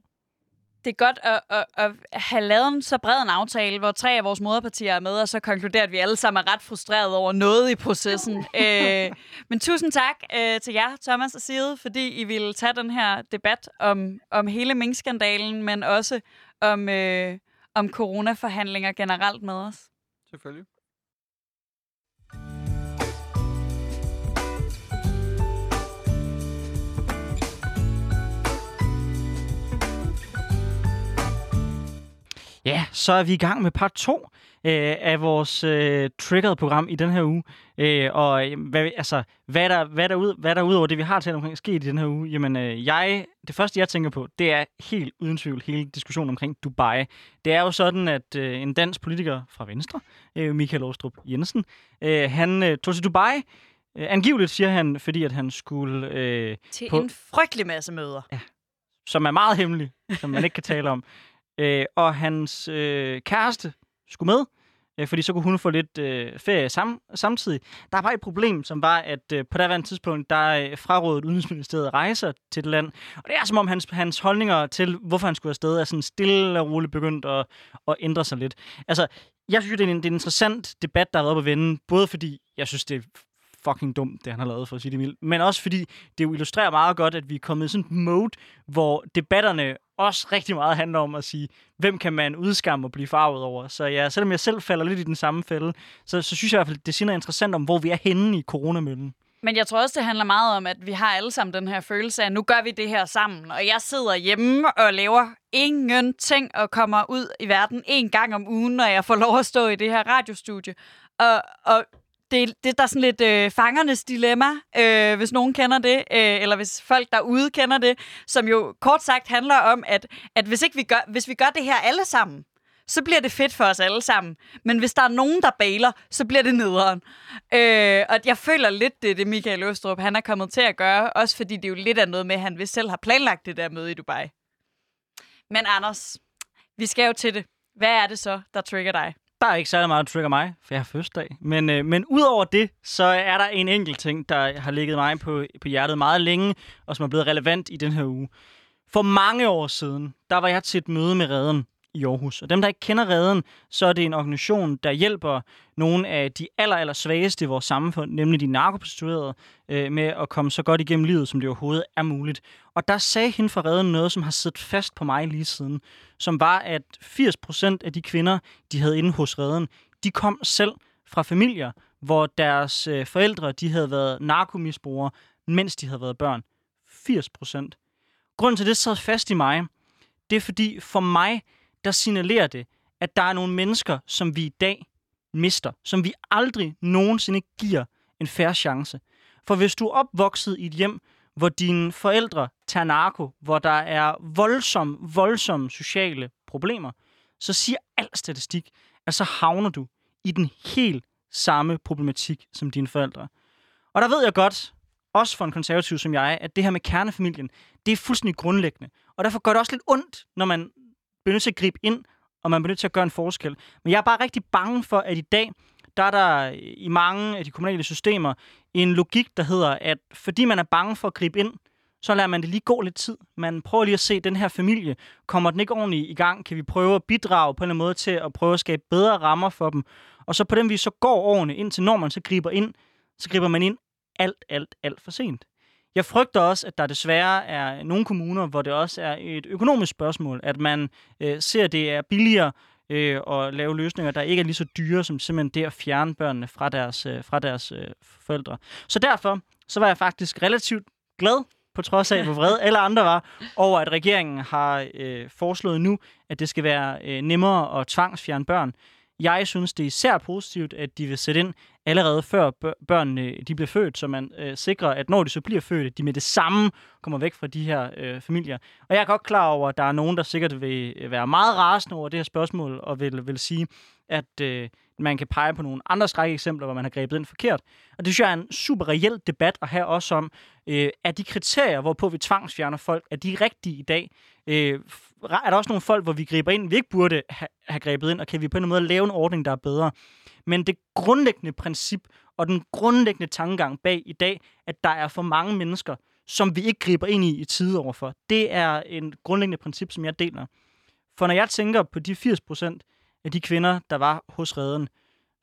det er godt at, at, at have lavet en så bred en aftale, hvor tre af vores moderpartier er med, og så konkluderer, at vi alle sammen er ret frustrerede over noget i processen. øh, men tusind tak øh, til jer, Thomas og Side, fordi I ville tage den her debat om, om hele minkskandalen, men også om, øh, om coronaforhandlinger generelt med os. Selvfølgelig. Ja, så er vi i gang med part 2 øh, af vores øh, triggered program i den her uge. Øh, og øh, hvad, altså, hvad, der, hvad, der ud, hvad der ud over det, vi har til omkring sket i den her uge, jamen øh, jeg, det første jeg tænker på, det er helt uden tvivl hele diskussionen omkring Dubai. Det er jo sådan, at øh, en dansk politiker fra Venstre, øh, Michael Åstrup Jensen, øh, han øh, tog til Dubai, øh, angiveligt siger han, fordi at han skulle... Øh, Til på, en frygtelig masse møder. som er meget hemmelig, som man ikke kan tale om. Øh, og hans øh, kæreste skulle med, øh, fordi så kunne hun få lidt øh, ferie sam- samtidig. Der var et problem, som var, at øh, på daværende tidspunkt, der øh, frarådede Udenrigsministeriet rejser til et land. Og det er som om hans, hans holdninger til, hvorfor han skulle afsted, er sådan stille og roligt begyndt at, at ændre sig lidt. Altså, jeg synes, det er, en, det er en interessant debat, der har været på vende, både fordi jeg synes, det er fucking dumt, det han har lavet, for at sige det mildt. Men også fordi det jo illustrerer meget godt, at vi er kommet i sådan et mode, hvor debatterne også rigtig meget handler om at sige, hvem kan man udskamme og blive farvet over. Så ja, selvom jeg selv falder lidt i den samme fælde, så, så synes jeg i hvert fald, det siger noget interessant om, hvor vi er henne i coronamøllen. Men jeg tror også, det handler meget om, at vi har alle sammen den her følelse af, at nu gør vi det her sammen. Og jeg sidder hjemme og laver ingenting og kommer ud i verden en gang om ugen, når jeg får lov at stå i det her radiostudie. Og, og det, det der er sådan lidt øh, fangernes dilemma, øh, hvis nogen kender det, øh, eller hvis folk derude kender det, som jo kort sagt handler om, at, at hvis, ikke vi gør, hvis vi gør det her alle sammen, så bliver det fedt for os alle sammen. Men hvis der er nogen, der baler, så bliver det nederen. Øh, og jeg føler lidt, det er det Michael Østrup, han er kommet til at gøre, også fordi det jo lidt er noget med, at han vil selv har planlagt det der møde i Dubai. Men Anders, vi skal jo til det. Hvad er det så, der trigger dig? Der er ikke særlig meget, der trigger mig, for jeg har fødselsdag. Men, øh, men udover det, så er der en enkelt ting, der har ligget mig på, på hjertet meget længe, og som er blevet relevant i den her uge. For mange år siden, der var jeg til et møde med Redden i Aarhus. Og dem, der ikke kender Reden, så er det en organisation, der hjælper nogle af de aller, aller svageste i vores samfund, nemlig de narkoprostituerede, øh, med at komme så godt igennem livet, som det overhovedet er muligt. Og der sagde hende fra Reden noget, som har siddet fast på mig lige siden, som var, at 80% af de kvinder, de havde inde hos Reden, de kom selv fra familier, hvor deres øh, forældre de havde været narkomisbrugere, mens de havde været børn. 80%. Grunden til, at det sad fast i mig, det er fordi for mig, der signalerer det, at der er nogle mennesker, som vi i dag mister, som vi aldrig nogensinde giver en færre chance. For hvis du er opvokset i et hjem, hvor dine forældre tager narko, hvor der er voldsomme, voldsomme sociale problemer, så siger al statistik, at så havner du i den helt samme problematik som dine forældre. Og der ved jeg godt, også for en konservativ som jeg, at det her med kernefamilien, det er fuldstændig grundlæggende. Og derfor gør det også lidt ondt, når man bliver nødt til at gribe ind, og man bliver nødt til at gøre en forskel. Men jeg er bare rigtig bange for, at i dag, der er der i mange af de kommunale systemer en logik, der hedder, at fordi man er bange for at gribe ind, så lader man det lige gå lidt tid. Man prøver lige at se den her familie. Kommer den ikke ordentligt i gang? Kan vi prøve at bidrage på en eller anden måde til at prøve at skabe bedre rammer for dem? Og så på den vis, så går årene, indtil når man så griber ind, så griber man ind alt, alt, alt for sent. Jeg frygter også, at der desværre er nogle kommuner, hvor det også er et økonomisk spørgsmål, at man øh, ser, at det er billigere øh, at lave løsninger, der ikke er lige så dyre, som simpelthen det at fjerne børnene fra deres, øh, fra deres øh, forældre. Så derfor så var jeg faktisk relativt glad, på trods af, hvor vred alle andre var, over at regeringen har øh, foreslået nu, at det skal være øh, nemmere at tvangsfjerne børn. Jeg synes, det er især positivt, at de vil sætte ind allerede før børnene de bliver født, så man øh, sikrer, at når de så bliver født, de med det samme kommer væk fra de her øh, familier. Og jeg er godt klar over, at der er nogen, der sikkert vil øh, være meget rasende over det her spørgsmål, og vil, vil sige, at øh, man kan pege på nogle andre skrække eksempler, hvor man har grebet ind forkert. Og det synes jeg er en super reel debat at have også om, øh, er de kriterier, hvorpå vi tvangsfjerner folk, er de rigtige i dag? Øh, er der også nogle folk, hvor vi griber ind, vi ikke burde have, have grebet ind, og kan vi på en måde lave en ordning, der er bedre? Men det grundlæggende princip og den grundlæggende tankegang bag i dag, at der er for mange mennesker, som vi ikke griber ind i i tide overfor, det er en grundlæggende princip, som jeg deler. For når jeg tænker på de 80 procent af de kvinder, der var hos redden,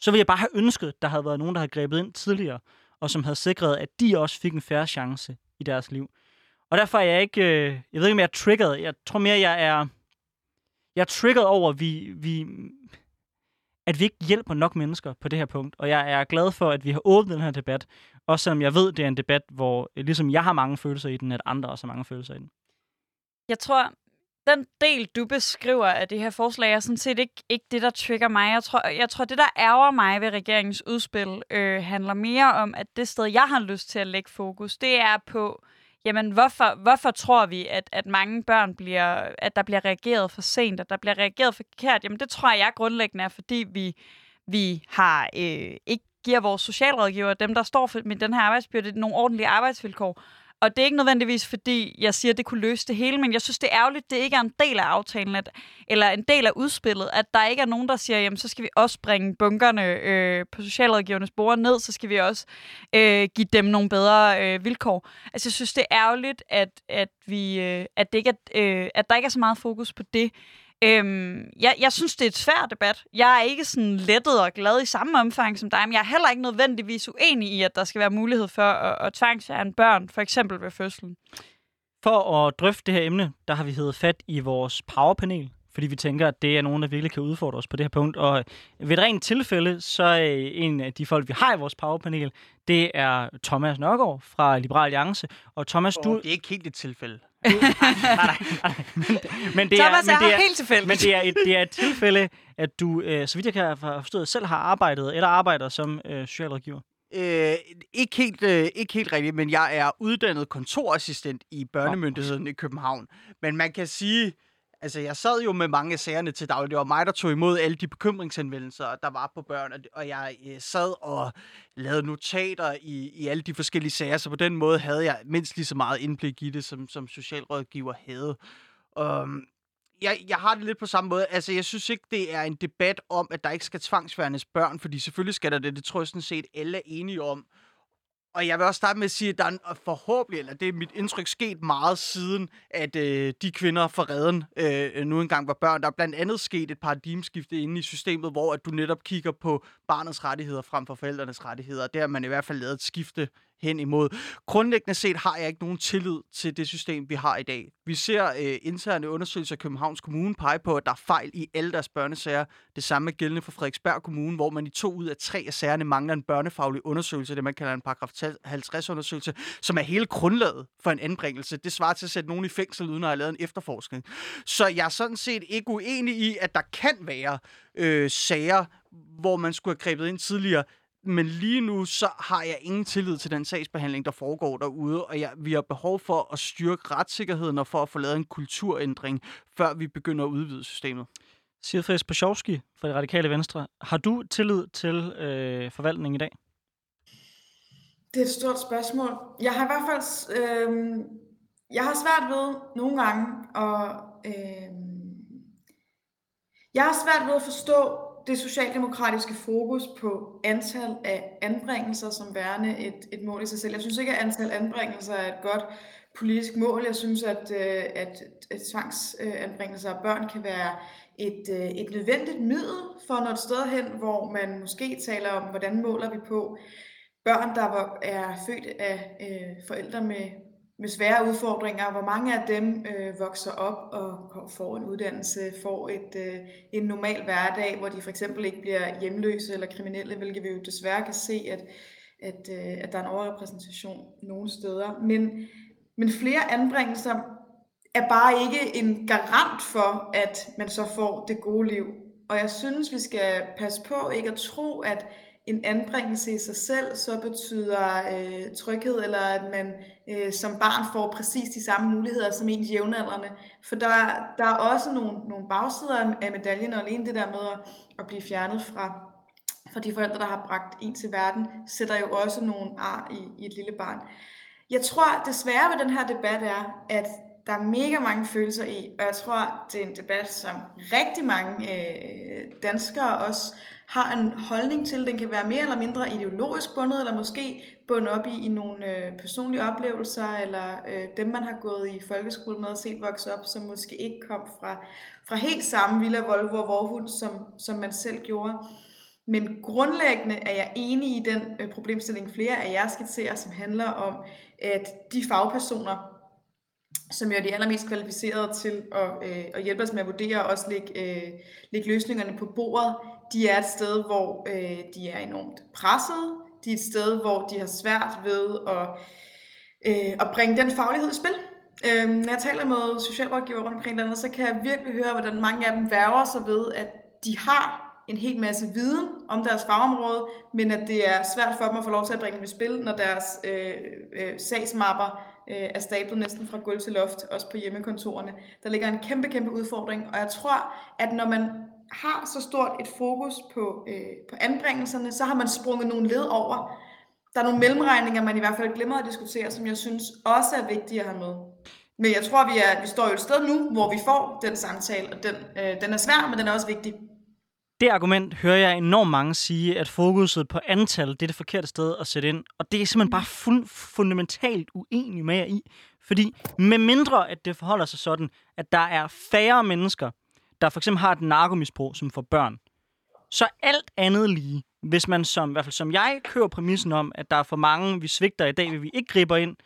så ville jeg bare have ønsket, at der havde været nogen, der havde grebet ind tidligere, og som havde sikret, at de også fik en færre chance i deres liv. Og derfor er jeg ikke, øh, jeg ved ikke, om jeg er triggered. Jeg tror mere, jeg er, jeg er triggered over, at vi, vi, at vi ikke hjælper nok mennesker på det her punkt. Og jeg er glad for, at vi har åbnet den her debat. Også selvom jeg ved, det er en debat, hvor øh, ligesom jeg har mange følelser i den, at andre også har mange følelser i den. Jeg tror, den del, du beskriver af det her forslag, er sådan set ikke, ikke det, der trigger mig. Jeg tror, jeg tror, det, der ærger mig ved regeringens udspil, øh, handler mere om, at det sted, jeg har lyst til at lægge fokus, det er på, jamen, hvorfor, hvorfor tror vi, at, at mange børn bliver, at der bliver reageret for sent, at der bliver reageret forkert? Jamen, det tror jeg grundlæggende er, fordi vi, vi har øh, ikke giver vores socialrådgiver, dem der står for med den her arbejdsbyrde, nogle ordentlige arbejdsvilkår. Og det er ikke nødvendigvis, fordi jeg siger, at det kunne løse det hele, men jeg synes, det er ærgerligt, at det ikke er en del af aftalen, at, eller en del af udspillet, at der ikke er nogen, der siger, jamen så skal vi også bringe bunkerne øh, på socialrådgivernes bord ned, så skal vi også øh, give dem nogle bedre øh, vilkår. Altså jeg synes, det er ærgerligt, at, at, vi, øh, at, det ikke er, øh, at der ikke er så meget fokus på det. Øhm, jeg, jeg synes, det er et svært debat. Jeg er ikke sådan lettet og glad i samme omfang som dig, men jeg er heller ikke nødvendigvis uenig i, at der skal være mulighed for at, at tvangsfjerne børn, for eksempel ved fødslen. For at drøfte det her emne, der har vi heddet fat i vores powerpanel, fordi vi tænker, at det er nogen, der virkelig kan udfordre os på det her punkt. Og ved et rent tilfælde, så er en af de folk, vi har i vores powerpanel, det er Thomas Nørgaard fra Liberal Alliance. Og Thomas, oh, du... Det er ikke helt et tilfælde nej, nej, nej. Men, men det Thomas er, men det er, helt tilfældigt. Men det er, et, det er et tilfælde, at du, øh, så vidt jeg kan have forstået, selv har arbejdet eller arbejder som øh, socialrådgiver. Øh, ikke, helt, øh, ikke helt rigtigt, men jeg er uddannet kontorassistent i børnemyndigheden oh. i København. Men man kan sige, altså, jeg sad jo med mange af sagerne til daglig. Det var mig, der tog imod alle de bekymringshenvendelser, der var på børn. og- jeg øh, sad og lavede notater i, i alle de forskellige sager, så på den måde havde jeg mindst lige så meget indblik i det, som, som socialrådgiver havde. Um, jeg, jeg har det lidt på samme måde. Altså, jeg synes ikke, det er en debat om, at der ikke skal tvangsværnes børn, fordi selvfølgelig skal der det. Det tror jeg sådan set, alle er enige om. Og jeg vil også starte med at sige, at der er en- forhåbentlig, eller det er mit indtryk, sket meget siden, at øh, de kvinder fra redden øh, nu engang var børn. Der er blandt andet sket et paradigmeskifte inde i systemet, hvor at du netop kigger på barnets rettigheder frem for forældrenes rettigheder. Der har man i hvert fald lavet et skifte hen imod. Grundlæggende set har jeg ikke nogen tillid til det system, vi har i dag. Vi ser øh, interne undersøgelser af Københavns Kommune pege på, at der er fejl i alle deres børnesager. Det samme er gældende for Frederiksberg Kommune, hvor man i to ud af tre af sagerne mangler en børnefaglig undersøgelse, det man kalder en paragraf 50-undersøgelse, som er hele grundlaget for en anbringelse. Det svarer til at sætte nogen i fængsel, uden at have lavet en efterforskning. Så jeg er sådan set ikke uenig i, at der kan være øh, sager, hvor man skulle have grebet ind tidligere. Men lige nu, så har jeg ingen tillid til den sagsbehandling, der foregår derude, og jeg, vi har behov for at styrke retssikkerheden og for at få lavet en kulturændring, før vi begynder at udvide systemet. Sirfri Spashovski fra det radikale venstre. Har du tillid til øh, forvaltningen i dag? Det er et stort spørgsmål. Jeg har i hvert fald, øh, jeg har svært ved nogle gange, og øh, jeg har svært ved at forstå det socialdemokratiske fokus på antal af anbringelser som værende et, et mål i sig selv. Jeg synes ikke, at antal anbringelser er et godt politisk mål. Jeg synes, at, øh, at, at tvangsanbringelser af børn kan være et, øh, et nødvendigt middel for at nå et sted hen, hvor man måske taler om, hvordan måler vi på børn, der var- er født af øh, forældre med, med svære udfordringer, hvor mange af dem øh, vokser op og får en uddannelse, får et, øh, en normal hverdag, hvor de for eksempel ikke bliver hjemløse eller kriminelle, hvilket vi jo desværre kan se, at, at, øh, at der er en overrepræsentation nogle steder. Men, men flere anbringelser er bare ikke en garant for, at man så får det gode liv. Og jeg synes, vi skal passe på ikke at tro, at en anbringelse i sig selv så betyder øh, tryghed, eller at man øh, som barn får præcis de samme muligheder som ens jævnaldrende. For der, der er også nogle, nogle bagsider af- medaljen, og alene det der med at, at blive fjernet fra, fra de forældre, der har bragt en til verden, sætter jo også nogle ar i, i et lille barn. Jeg tror desværre ved den her debat er, at der er mega mange følelser i, og jeg tror, det er en debat, som rigtig mange øh, danskere også har en holdning til. Den kan være mere eller mindre ideologisk bundet, eller måske bundet op i, i nogle øh, personlige oplevelser, eller øh, dem, man har gået i folkeskole med og set vokse op, som måske ikke kom fra, fra helt samme Villa Volvo og Vorhund, som, som man selv gjorde. Men grundlæggende er jeg enig i den øh, problemstilling, flere af jer skitserer, som handler om, at de fagpersoner, som jo er de allermest kvalificerede til at, øh, at hjælpe os med at vurdere og også lægge, øh, lægge løsningerne på bordet, de er et sted, hvor øh, de er enormt presset. De er et sted, hvor de har svært ved at, øh, at bringe den faglighed i spil. Øh, når jeg taler med socialrådgiver rundt omkring landet, så kan jeg virkelig høre, hvordan mange af dem værger sig ved, at de har en hel masse viden om deres fagområde, men at det er svært for dem at få lov til at bringe dem i spil, når deres øh, øh, sagsmapper øh, er stablet næsten fra gulv til loft, også på hjemmekontorerne. Der ligger en kæmpe, kæmpe udfordring, og jeg tror, at når man har så stort et fokus på, øh, på anbringelserne, så har man sprunget nogle led over. Der er nogle mellemregninger, man i hvert fald glemmer at diskutere, som jeg synes også er vigtige at have med. Men jeg tror, vi, er, vi står jo et sted nu, hvor vi får den samtale, og den, øh, den er svær, men den er også vigtig. Det argument hører jeg enormt mange sige, at fokuset på antal, det er det forkerte sted at sætte ind. Og det er simpelthen bare fun- fundamentalt uenig med jer i. Fordi med mindre, at det forholder sig sådan, at der er færre mennesker, der for eksempel har et narkomisbrug, som får børn, så alt andet lige, hvis man som, i hvert fald som jeg, kører præmissen om, at der er for mange, vi svigter i dag, vil vi ikke griber ind,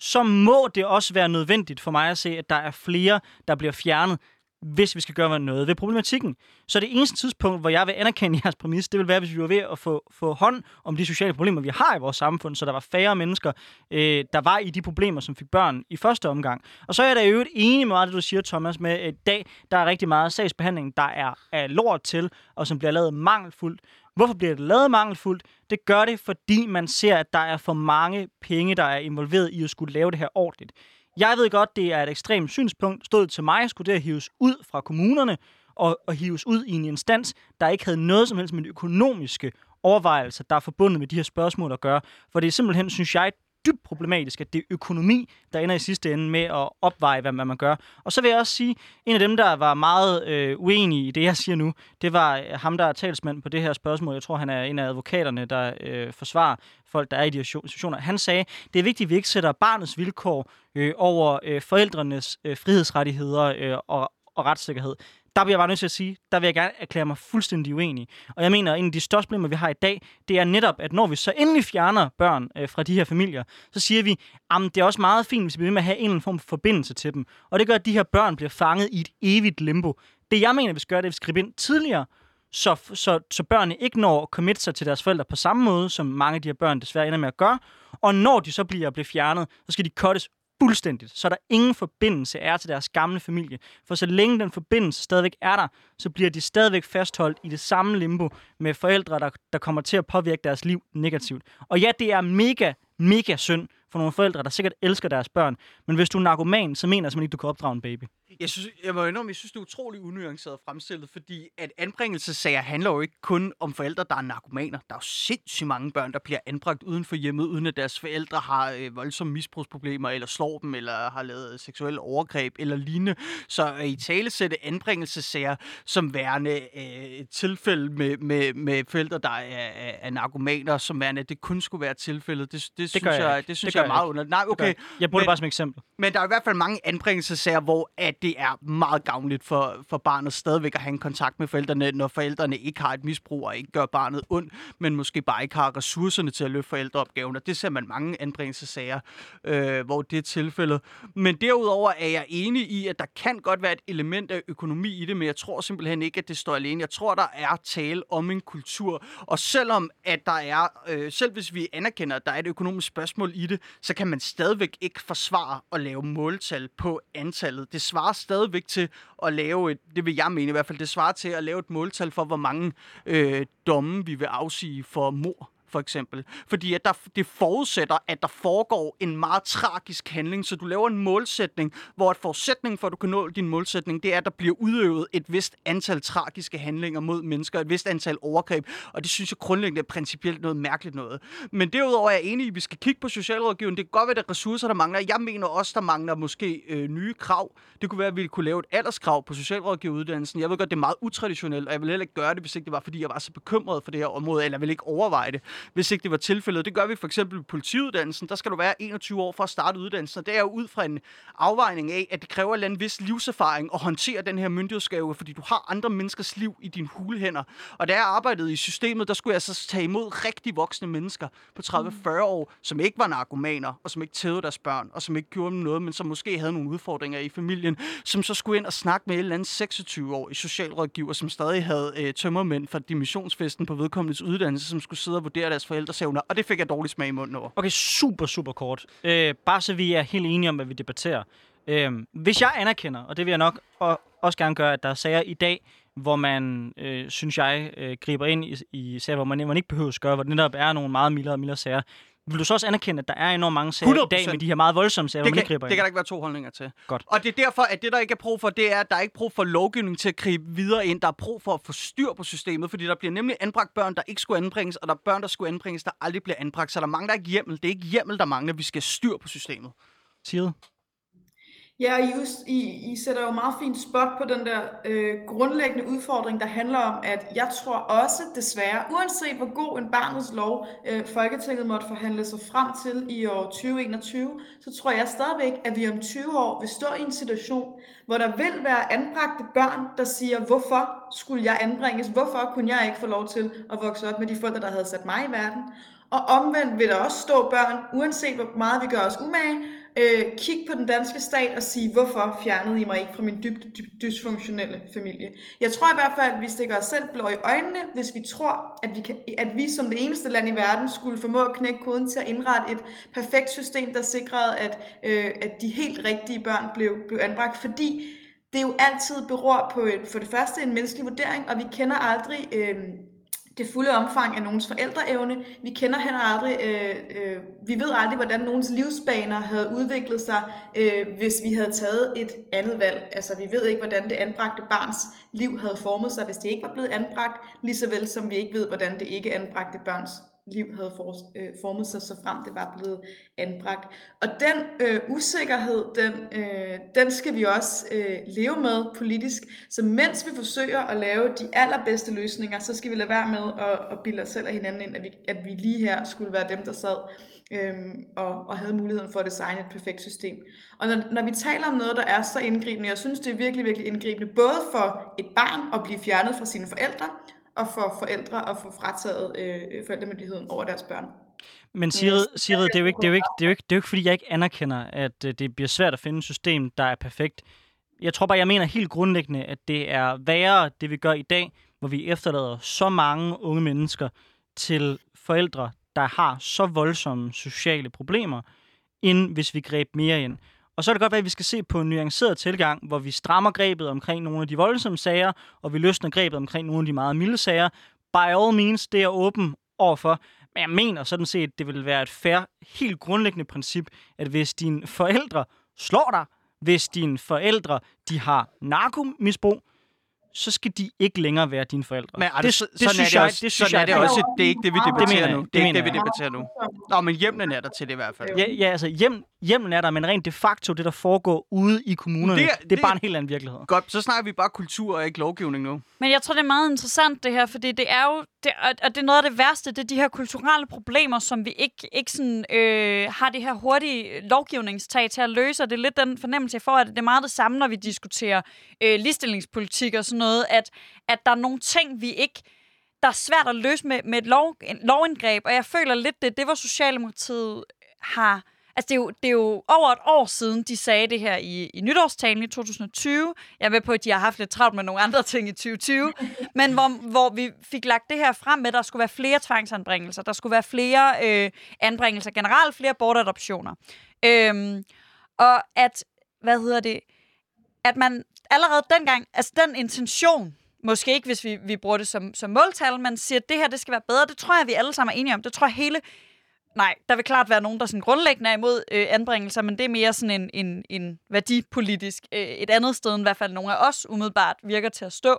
så må det også være nødvendigt for mig at se, at der er flere, der bliver fjernet, hvis vi skal gøre noget ved problematikken. Så det eneste tidspunkt, hvor jeg vil anerkende jeres præmis, det vil være, hvis vi var ved at få, få hånd om de sociale problemer, vi har i vores samfund, så der var færre mennesker, øh, der var i de problemer, som fik børn i første omgang. Og så er jeg da i øvrigt enig med meget det, du siger, Thomas, med at i dag, der er rigtig meget sagsbehandling, der er, er lort til, og som bliver lavet mangelfuldt. Hvorfor bliver det lavet mangelfuldt? Det gør det, fordi man ser, at der er for mange penge, der er involveret i at skulle lave det her ordentligt. Jeg ved godt, det er et ekstremt synspunkt. Stod til mig, skulle det hives ud fra kommunerne og, og hives ud i en instans, der ikke havde noget som helst med de økonomiske overvejelser, der er forbundet med de her spørgsmål at gøre. For det er simpelthen, synes jeg, dybt problematisk, at det er økonomi, der ender i sidste ende med at opveje, hvad man gør. Og så vil jeg også sige, en af dem, der var meget øh, uenig i det, jeg siger nu, det var øh, ham, der er talsmand på det her spørgsmål. Jeg tror, han er en af advokaterne, der øh, forsvarer folk, der er i de her situationer. Han sagde, det er vigtigt, at vi ikke sætter barnets vilkår øh, over øh, forældrenes øh, frihedsrettigheder øh, og, og retssikkerhed der bliver jeg bare nødt til at sige, der vil jeg gerne erklære mig fuldstændig uenig. Og jeg mener, at en af de største problemer, vi har i dag, det er netop, at når vi så endelig fjerner børn øh, fra de her familier, så siger vi, at det er også meget fint, hvis vi bliver med at have en eller anden form for forbindelse til dem. Og det gør, at de her børn bliver fanget i et evigt limbo. Det jeg mener, vi skal gøre, det er, at vi skal gribe ind tidligere, så, så, så børnene ikke når at committe sig til deres forældre på samme måde, som mange af de her børn desværre ender med at gøre. Og når de så bliver, bliver fjernet, så skal de cuttes fuldstændigt, så der ingen forbindelse er til deres gamle familie. For så længe den forbindelse stadigvæk er der, så bliver de stadigvæk fastholdt i det samme limbo med forældre, der, der kommer til at påvirke deres liv negativt. Og ja, det er mega, mega synd for nogle forældre, der sikkert elsker deres børn. Men hvis du er narkoman, så mener jeg simpelthen ikke, du kan opdrage en baby. Jeg, synes, jeg må indrømme, jeg synes, det er utrolig unuanceret fremstillet, fordi at anbringelsessager handler jo ikke kun om forældre, der er narkomaner. Der er jo sindssygt mange børn, der bliver anbragt uden for hjemmet, uden at deres forældre har øh, voldsomme misbrugsproblemer, eller slår dem, eller har lavet seksuelle overgreb, eller lignende. Så i tale sætte anbringelsessager som værende øh, tilfælde med, med, med forældre, der er, er, er narkomaner, som værende, det kun skulle være tilfældet, det, det, det synes jeg, jeg, det synes det jeg er meget under. Nej, okay. Jeg bruger men, det bare som eksempel. Men der er i hvert fald mange anbringelsessager, hvor at det er meget gavnligt for, for barnet stadigvæk at have en kontakt med forældrene, når forældrene ikke har et misbrug og ikke gør barnet ondt, men måske bare ikke har ressourcerne til at løfte forældreopgaven. Og det ser man mange anbringelsessager, øh, hvor det er tilfældet. Men derudover er jeg enig i, at der kan godt være et element af økonomi i det, men jeg tror simpelthen ikke, at det står alene. Jeg tror, der er tale om en kultur. Og selvom at der er, øh, selv hvis vi anerkender, at der er et økonomisk spørgsmål i det, så kan man stadigvæk ikke forsvare at lave måltal på antallet. Det svarer stadigvæk til at lave et, det vil jeg mene i hvert fald, det svarer til at lave et måltal for, hvor mange øh, domme vi vil afsige for mor for eksempel. Fordi at der, det forudsætter, at der foregår en meget tragisk handling, så du laver en målsætning, hvor et forudsætning for, at du kan nå din målsætning, det er, at der bliver udøvet et vist antal tragiske handlinger mod mennesker, et vist antal overgreb, og det synes jeg grundlæggende er principielt noget mærkeligt noget. Men derudover er jeg enig i, at vi skal kigge på socialrådgivning. Det kan godt være, at der er ressourcer, der mangler. Jeg mener også, der mangler måske øh, nye krav. Det kunne være, at vi kunne lave et alderskrav på socialrådgiveruddannelsen. Jeg ved godt, det er meget utraditionelt, og jeg vil heller ikke gøre det, hvis ikke det var, fordi jeg var så bekymret for det her område, eller jeg vil ikke overveje det hvis ikke det var tilfældet. Det gør vi for eksempel på politiuddannelsen. Der skal du være 21 år for at starte uddannelsen. Og det er jo ud fra en afvejning af, at det kræver en vis livserfaring at håndtere den her myndighedsgave, fordi du har andre menneskers liv i dine hulehænder. Og da jeg arbejdede i systemet, der skulle jeg så tage imod rigtig voksne mennesker på 30-40 år, som ikke var narkomaner, og som ikke tævede deres børn, og som ikke gjorde dem noget, men som måske havde nogle udfordringer i familien, som så skulle ind og snakke med et eller andet 26 år i socialrådgiver, som stadig havde øh, tømmermænd fra dimissionsfesten på vedkommendes uddannelse, som skulle sidde og vurdere deres forældresævner, og det fik jeg dårlig smag i munden over. Okay, super, super kort. Øh, bare så vi er helt enige om, hvad vi debatterer. Øh, hvis jeg anerkender, og det vil jeg nok og, også gerne gøre, at der er sager i dag, hvor man, øh, synes jeg, øh, griber ind i, i sager, hvor man, man ikke behøver at gøre, hvor det netop er nogle meget mildere og mildere sager, vil du så også anerkende, at der er enormt mange sager 100%. i dag med de her meget voldsomme sager, det kan, griber Det kan der ikke være to holdninger til. Godt. Og det er derfor, at det, der ikke er brug for, det er, at der er ikke brug for lovgivning til at gribe videre ind. Der er brug for at få styr på systemet, fordi der bliver nemlig anbragt børn, der ikke skulle anbringes, og der er børn, der skulle anbringes, der aldrig bliver anbragt. Så der mangler ikke hjemmel. Det er ikke hjemmel, der mangler. Vi skal styr på systemet. Siger Ja, I, I, I sætter jo meget fint spot på den der øh, grundlæggende udfordring, der handler om, at jeg tror også desværre, uanset hvor god en barnets lov øh, Folketinget måtte forhandle sig frem til i år 2021, så tror jeg stadigvæk, at vi om 20 år vil stå i en situation, hvor der vil være anbragte børn, der siger, hvorfor skulle jeg anbringes? Hvorfor kunne jeg ikke få lov til at vokse op med de forældre, der havde sat mig i verden? Og omvendt vil der også stå børn, uanset hvor meget vi gør os umage, øh, kigge på den danske stat og sige, hvorfor fjernede I mig ikke fra min dybt, dyb, dysfunktionelle familie? Jeg tror i hvert fald, at vi stikker os selv blå i øjnene, hvis vi tror, at vi, kan, at vi som det eneste land i verden skulle formå at knække koden til at indrette et perfekt system, der sikrede, at, øh, at de helt rigtige børn blev, blev anbragt, fordi det jo altid beror på et, for det første en menneskelig vurdering, og vi kender aldrig... Øh, det fulde omfang af nogens forældreevne. Vi kender heller aldrig, øh, øh, vi ved aldrig, hvordan nogens livsbaner havde udviklet sig, øh, hvis vi havde taget et andet valg. Altså, vi ved ikke, hvordan det anbragte barns liv havde formet sig, hvis det ikke var blevet anbragt, lige så vel som vi ikke ved, hvordan det ikke anbragte børns liv havde for, øh, formet sig, så frem det var blevet anbragt. Og den øh, usikkerhed, den, øh, den skal vi også øh, leve med politisk. Så mens vi forsøger at lave de allerbedste løsninger, så skal vi lade være med at, at bilde os selv og hinanden ind, at vi, at vi lige her skulle være dem, der sad øh, og, og havde muligheden for at designe et perfekt system. Og når, når vi taler om noget, der er så indgribende, jeg synes, det er virkelig, virkelig indgribende, både for et barn at blive fjernet fra sine forældre, og for forældre at få frataget øh, forældremyndigheden over deres børn. Men Sigrid, Sigrid det, er jo ikke, det, er jo ikke, det, er jo ikke, det er jo ikke, fordi jeg ikke anerkender, at øh, det bliver svært at finde et system, der er perfekt. Jeg tror bare, jeg mener helt grundlæggende, at det er værre, det vi gør i dag, hvor vi efterlader så mange unge mennesker til forældre, der har så voldsomme sociale problemer, end hvis vi greb mere ind. Og så er det godt være, at vi skal se på en nuanceret tilgang, hvor vi strammer grebet omkring nogle af de voldsomme sager, og vi løsner grebet omkring nogle af de meget milde sager. By all means, det er åben overfor. Men jeg mener sådan set, det vil være et fair, helt grundlæggende princip, at hvis dine forældre slår dig, hvis dine forældre de har narkomisbrug, så skal de ikke længere være dine forældre. Men det, det, det synes jeg, det synes jeg, er det også. Det er ikke det, vi debatterer nu. Det er ikke det, vi debatterer nu. Nå, men hjemlen er der til det i hvert fald. Ja, ja altså hjem, hjemlen er der, men rent de facto, det der foregår ude i kommunerne, det er, det er det, bare en helt anden virkelighed. Godt, så snakker vi bare kultur og ikke lovgivning nu. Men jeg tror, det er meget interessant det her, fordi det er jo, det, og det er noget af det værste, det er de her kulturelle problemer, som vi ikke, ikke sådan, øh, har det her hurtige lovgivningstag til at løse, og det er lidt den fornemmelse, jeg får, at det er meget det samme, når vi diskuterer øh, ligestillingspolitik og sådan noget, at, at der er nogle ting, vi ikke der er svært at løse med, med et lov, en lovindgreb, og jeg føler lidt, det det, hvor Socialdemokratiet har Altså, det er, jo, det er jo over et år siden, de sagde det her i, i nytårstalen i 2020. Jeg er med på, at de har haft lidt travlt med nogle andre ting i 2020. Men hvor, hvor vi fik lagt det her frem med, at der skulle være flere tvangsanbringelser. Der skulle være flere øh, anbringelser generelt, flere bortadoptioner. Øhm, og at, hvad hedder det, at man allerede dengang, altså den intention, måske ikke hvis vi, vi bruger det som, som måltal, men siger, at det her det skal være bedre, det tror jeg, vi alle sammen er enige om. Det tror jeg hele Nej, der vil klart være nogen, der sådan grundlæggende er imod øh, anbringelser, men det er mere sådan en, en, en værdipolitisk øh, et andet sted, end i hvert fald nogle af os umiddelbart virker til at stå.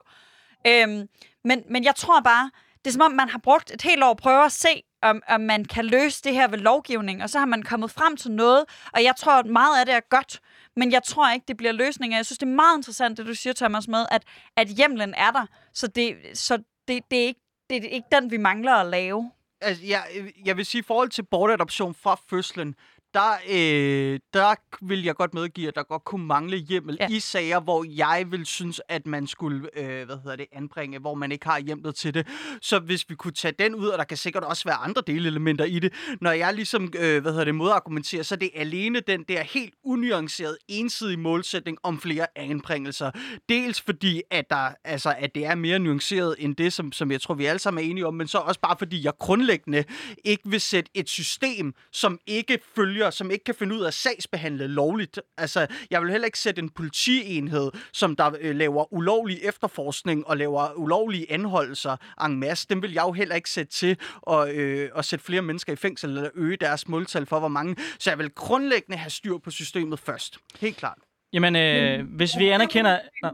Øhm, men, men jeg tror bare, det er som om, man har brugt et helt år at prøve at se, om, om man kan løse det her ved lovgivning, og så har man kommet frem til noget, og jeg tror, at meget af det er godt, men jeg tror ikke, det bliver løsninger. Jeg synes, det er meget interessant, det du siger, Thomas, med, at, at hjemlen er der, så det, så det, det, er ikke, det er ikke den, vi mangler at lave altså, jeg, jeg vil sige, i forhold til bortadoption fra fødslen, der, øh, der vil jeg godt medgive, at der godt kunne mangle hjemmel ja. i sager, hvor jeg vil synes, at man skulle øh, hvad hedder det, anbringe, hvor man ikke har hjemmel til det. Så hvis vi kunne tage den ud, og der kan sikkert også være andre delelementer i det, når jeg ligesom øh, hvad hedder det, modargumenterer, så det er alene den der helt unuanceret, ensidige målsætning om flere anbringelser. Dels fordi, at, der, altså, at det er mere nuanceret end det, som, som jeg tror, vi alle sammen er enige om, men så også bare fordi, jeg grundlæggende ikke vil sætte et system, som ikke følger politikere, som ikke kan finde ud af at sagsbehandle lovligt. Altså, jeg vil heller ikke sætte en politienhed, som der øh, laver ulovlig efterforskning og laver ulovlige anholdelser en masse. Dem vil jeg jo heller ikke sætte til at, øh, at sætte flere mennesker i fængsel eller øge deres måltal for, hvor mange. Så jeg vil grundlæggende have styr på systemet først. Helt klart. Jamen, øh, hvis vi anerkender... Nå,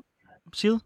Side?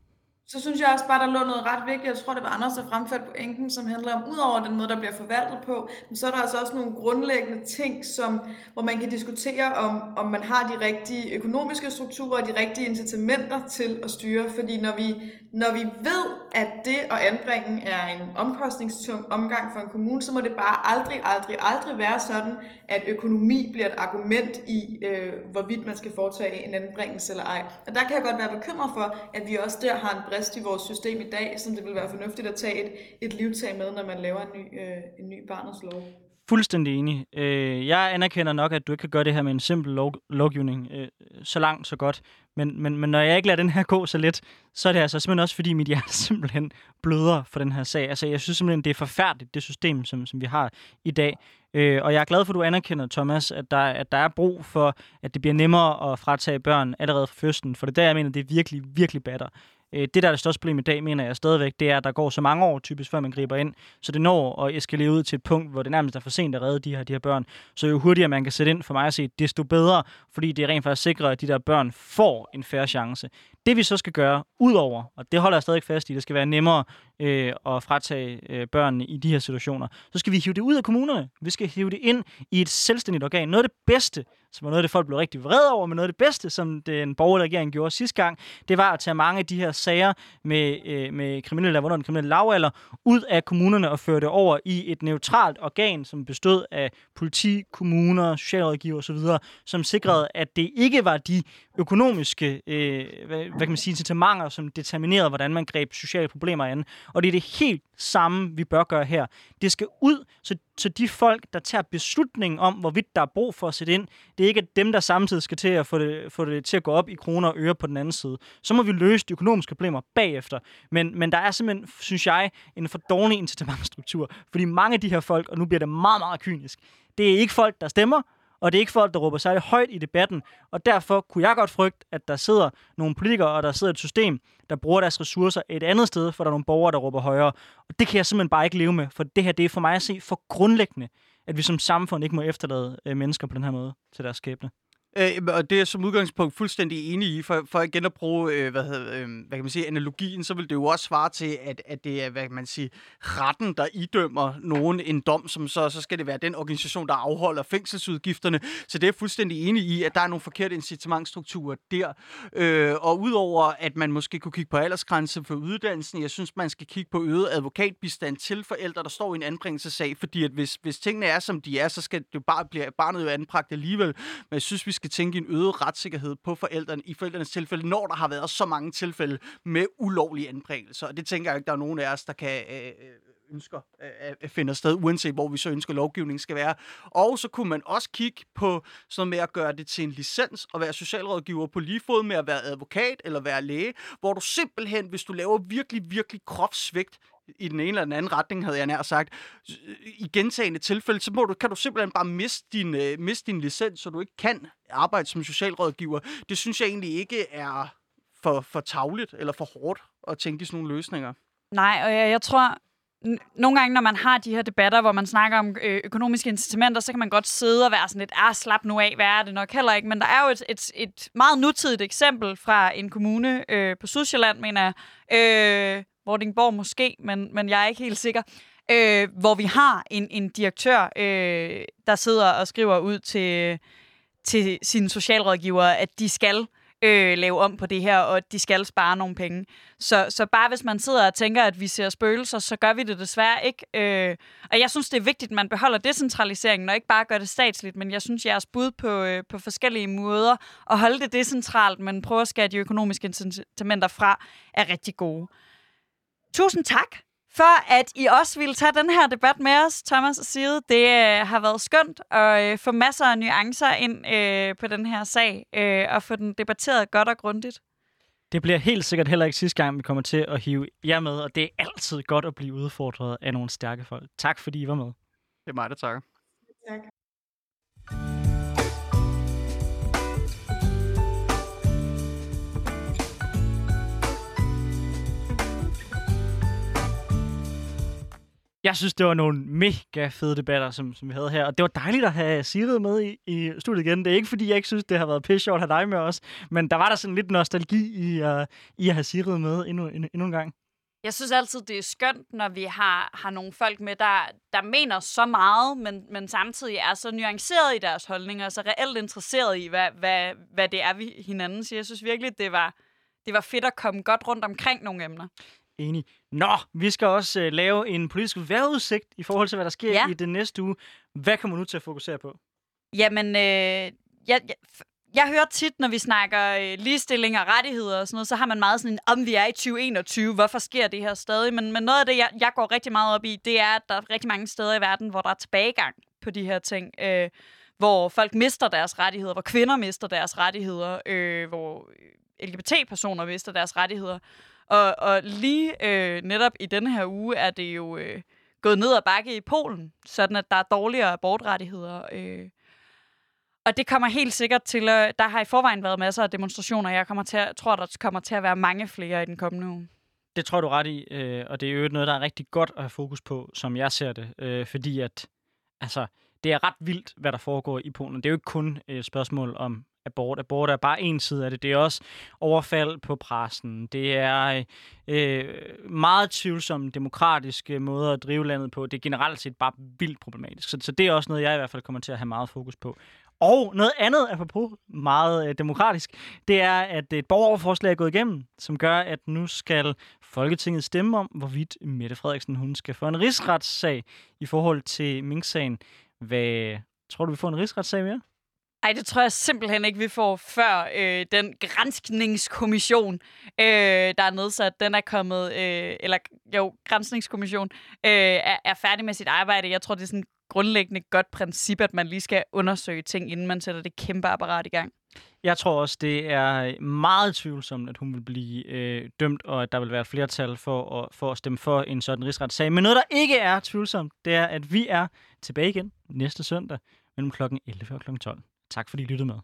Så synes jeg også bare, der lå noget ret vigtigt. Jeg tror, det var Anders, der fremførte pointen, som handler om, udover den måde, der bliver forvaltet på, men så er der altså også nogle grundlæggende ting, som, hvor man kan diskutere, om, om man har de rigtige økonomiske strukturer og de rigtige incitamenter til at styre. Fordi når vi, når vi ved, at det at anbringe er en omkostningstung omgang for en kommune, så må det bare aldrig, aldrig, aldrig være sådan, at økonomi bliver et argument i, øh, hvorvidt man skal foretage en anbringelse eller ej. Og der kan jeg godt være bekymret for, at vi også der har en brist i vores system i dag, som det vil være fornuftigt at tage et, et livtag med, når man laver en ny, øh, en ny barnets lov. Fuldstændig enig. Øh, jeg anerkender nok, at du ikke kan gøre det her med en simpel lov, lovgivning øh, så langt, så godt. Men, men, men når jeg ikke lader den her gå så let, så er det altså simpelthen også, fordi mit hjerte simpelthen bløder for den her sag. Altså, jeg synes simpelthen, det er forfærdeligt, det system, som, som vi har i dag. Øh, og jeg er glad for, at du anerkender, Thomas, at der, at der er brug for, at det bliver nemmere at fratage børn allerede fra fødslen. For det er der, jeg mener, det er virkelig, virkelig batter. Øh, det, der er det største problem i dag, mener jeg stadigvæk, det er, at der går så mange år typisk, før man griber ind, så det når at eskalere ud til et punkt, hvor det nærmest er for sent at redde de her, de her børn. Så jo hurtigere man kan sætte ind, for mig at se, desto bedre, fordi det rent faktisk sikrer, at de der børn får en færre chance. Det vi så skal gøre, udover, og det holder jeg stadig fast i, det skal være nemmere øh, at fratage øh, børnene i de her situationer, så skal vi hive det ud af kommunerne. Vi skal hive det ind i et selvstændigt organ. Noget af det bedste, som var noget af det, folk blev rigtig vrede over, men noget af det bedste, som den borgerlige regering gjorde sidste gang, det var at tage mange af de her sager med, øh, med kriminelle, der var under den kriminelle lavalder, ud af kommunerne og føre det over i et neutralt organ, som bestod af politi, kommuner, socialrådgiver osv., som sikrede, at det ikke var de økonomiske øh, hvad, hvad kan man sige, incitamenter, som determinerede, hvordan man greb sociale problemer an. Og det er det helt samme, vi bør gøre her. Det skal ud, så, så de folk, der tager beslutningen om, hvorvidt der er brug for at sætte ind, det er ikke dem, der samtidig skal til at få det, få det til at gå op i kroner og øre på den anden side. Så må vi løse de økonomiske problemer bagefter. Men, men der er simpelthen, synes jeg, en for dårlig incitamentstruktur. Fordi mange af de her folk, og nu bliver det meget, meget kynisk, det er ikke folk, der stemmer, og det er ikke folk, der råber særlig højt i debatten. Og derfor kunne jeg godt frygte, at der sidder nogle politikere, og der sidder et system, der bruger deres ressourcer et andet sted, for der er nogle borgere, der råber højere. Og det kan jeg simpelthen bare ikke leve med, for det her det er for mig at se for grundlæggende, at vi som samfund ikke må efterlade øh, mennesker på den her måde til deres skæbne. Øh, og det er jeg som udgangspunkt fuldstændig enig i. For, for igen at bruge, øh, hvad, hedder, øh, hvad kan man sige, analogien, så vil det jo også svare til, at, at det er, hvad kan man sige, retten, der idømmer nogen en dom, som så, så skal det være den organisation, der afholder fængselsudgifterne. Så det er jeg fuldstændig enig i, at der er nogle forkerte incitamentstrukturer der. Øh, og udover, at man måske kunne kigge på aldersgrænse for uddannelsen, jeg synes, man skal kigge på øget advokatbistand til forældre, der står i en anbringelsessag, fordi at hvis, hvis tingene er, som de er, så skal det jo bare blive barnet jo anbragt alligevel. Men jeg synes, vi skal tænke en øget retssikkerhed på forældrene, i forældrenes tilfælde, når der har været så mange tilfælde med ulovlige anbringelser. Og det tænker jeg ikke, der er nogen af os, der kan øh, øh ønsker øh, at finde sted, uanset hvor vi så ønsker lovgivningen skal være. Og så kunne man også kigge på sådan med at gøre det til en licens og være socialrådgiver på lige fod med at være advokat eller være læge, hvor du simpelthen, hvis du laver virkelig, virkelig kropssvigt, i den ene eller den anden retning, havde jeg nær sagt, i gentagende tilfælde, så må du, kan du simpelthen bare miste din, øh, miste din licens, så du ikke kan arbejde som socialrådgiver. Det synes jeg egentlig ikke er for, for tavligt eller for hårdt at tænke i sådan nogle løsninger. Nej, og jeg, jeg tror, nogle gange, når man har de her debatter, hvor man snakker om ø- økonomiske incitamenter, så kan man godt sidde og være sådan lidt, ah, slap nu af, hvad er det nok heller ikke. Men der er jo et, et, et meget nutidigt eksempel fra en kommune øh, på Sydsjælland, mener jeg, øh, Vordingborg måske, men, men jeg er ikke helt sikker, øh, hvor vi har en, en direktør, øh, der sidder og skriver ud til, til sine socialrådgiver, at de skal øh, lave om på det her, og at de skal spare nogle penge. Så, så bare hvis man sidder og tænker, at vi ser spøgelser, så gør vi det desværre ikke. Øh, og jeg synes, det er vigtigt, at man beholder decentraliseringen, og ikke bare gør det statsligt, men jeg synes, jeres bud på, øh, på forskellige måder at holde det decentralt, men prøve at skære de økonomiske incitamenter fra, er rigtig gode. Tusind tak for at I også ville tage den her debat med os, Thomas og Side. Det øh, har været skønt at øh, få masser af nuancer ind øh, på den her sag, øh, og få den debatteret godt og grundigt. Det bliver helt sikkert heller ikke sidste gang, vi kommer til at hive jer med, og det er altid godt at blive udfordret af nogle stærke folk. Tak fordi I var med. Det er mig, der takker. Tak. Jeg synes, det var nogle mega fede debatter, som, som vi havde her. Og det var dejligt at have Sigrid med i, i studiet igen. Det er ikke, fordi jeg ikke synes, det har været pisse sjovt at have dig med os. Men der var der sådan lidt nostalgi i, uh, i at have Sigrid med endnu, endnu, endnu en gang. Jeg synes altid, det er skønt, når vi har, har nogle folk med, der, der mener så meget, men, men samtidig er så nuanceret i deres holdninger, og så reelt interesseret i, hvad, hvad, hvad det er, vi hinanden siger. Jeg synes virkelig, det var, det var fedt at komme godt rundt omkring nogle emner. Enig. Nå, vi skal også uh, lave en politisk vejrudsigt i forhold til, hvad der sker ja. i den næste uge. Hvad kommer du til at fokusere på? Jamen, øh, jeg, jeg, jeg hører tit, når vi snakker øh, ligestilling og rettigheder og sådan noget, så har man meget sådan en, om vi er i 2021, hvorfor sker det her stadig? Men, men noget af det, jeg, jeg går rigtig meget op i, det er, at der er rigtig mange steder i verden, hvor der er tilbagegang på de her ting. Øh, hvor folk mister deres rettigheder, hvor kvinder mister deres rettigheder, øh, hvor LGBT-personer mister deres rettigheder. Og, og lige øh, netop i denne her uge er det jo øh, gået ned ad bakke i Polen, sådan at der er dårligere abortrettigheder. Øh. Og det kommer helt sikkert til, at der har i forvejen været masser af demonstrationer. Jeg kommer til at, tror, der kommer til at være mange flere i den kommende uge. Det tror du ret i, øh, og det er jo noget, der er rigtig godt at have fokus på, som jeg ser det, øh, fordi at, altså, det er ret vildt, hvad der foregår i Polen. Det er jo ikke kun øh, et spørgsmål om abort. Abort er bare en side af det. Det er også overfald på pressen. Det er øh, meget tvivlsomme demokratiske måder at drive landet på. Det er generelt set bare vildt problematisk. Så, så det er også noget, jeg i hvert fald kommer til at have meget fokus på. Og noget andet, apropos meget øh, demokratisk, det er, at et borgerforslag er gået igennem, som gør, at nu skal Folketinget stemme om, hvorvidt Mette Frederiksen hun skal få en rigsretssag i forhold til Mink-sagen. Hvad tror du, vi får en rigsretssag mere? Ej, det tror jeg simpelthen ikke, vi får, før øh, den grænskningskommission, øh, der er nedsat, den er kommet, øh, eller jo, grænskningskommission, øh, er, er færdig med sit arbejde. Jeg tror, det er sådan et grundlæggende godt princip, at man lige skal undersøge ting, inden man sætter det kæmpe apparat i gang. Jeg tror også, det er meget tvivlsomt, at hun vil blive øh, dømt, og at der vil være et flertal for at, for at stemme for en sådan rigsretssag. Men noget, der ikke er tvivlsomt, det er, at vi er tilbage igen næste søndag mellem kl. 11 og kl. 12. Tak fordi I lyttede med.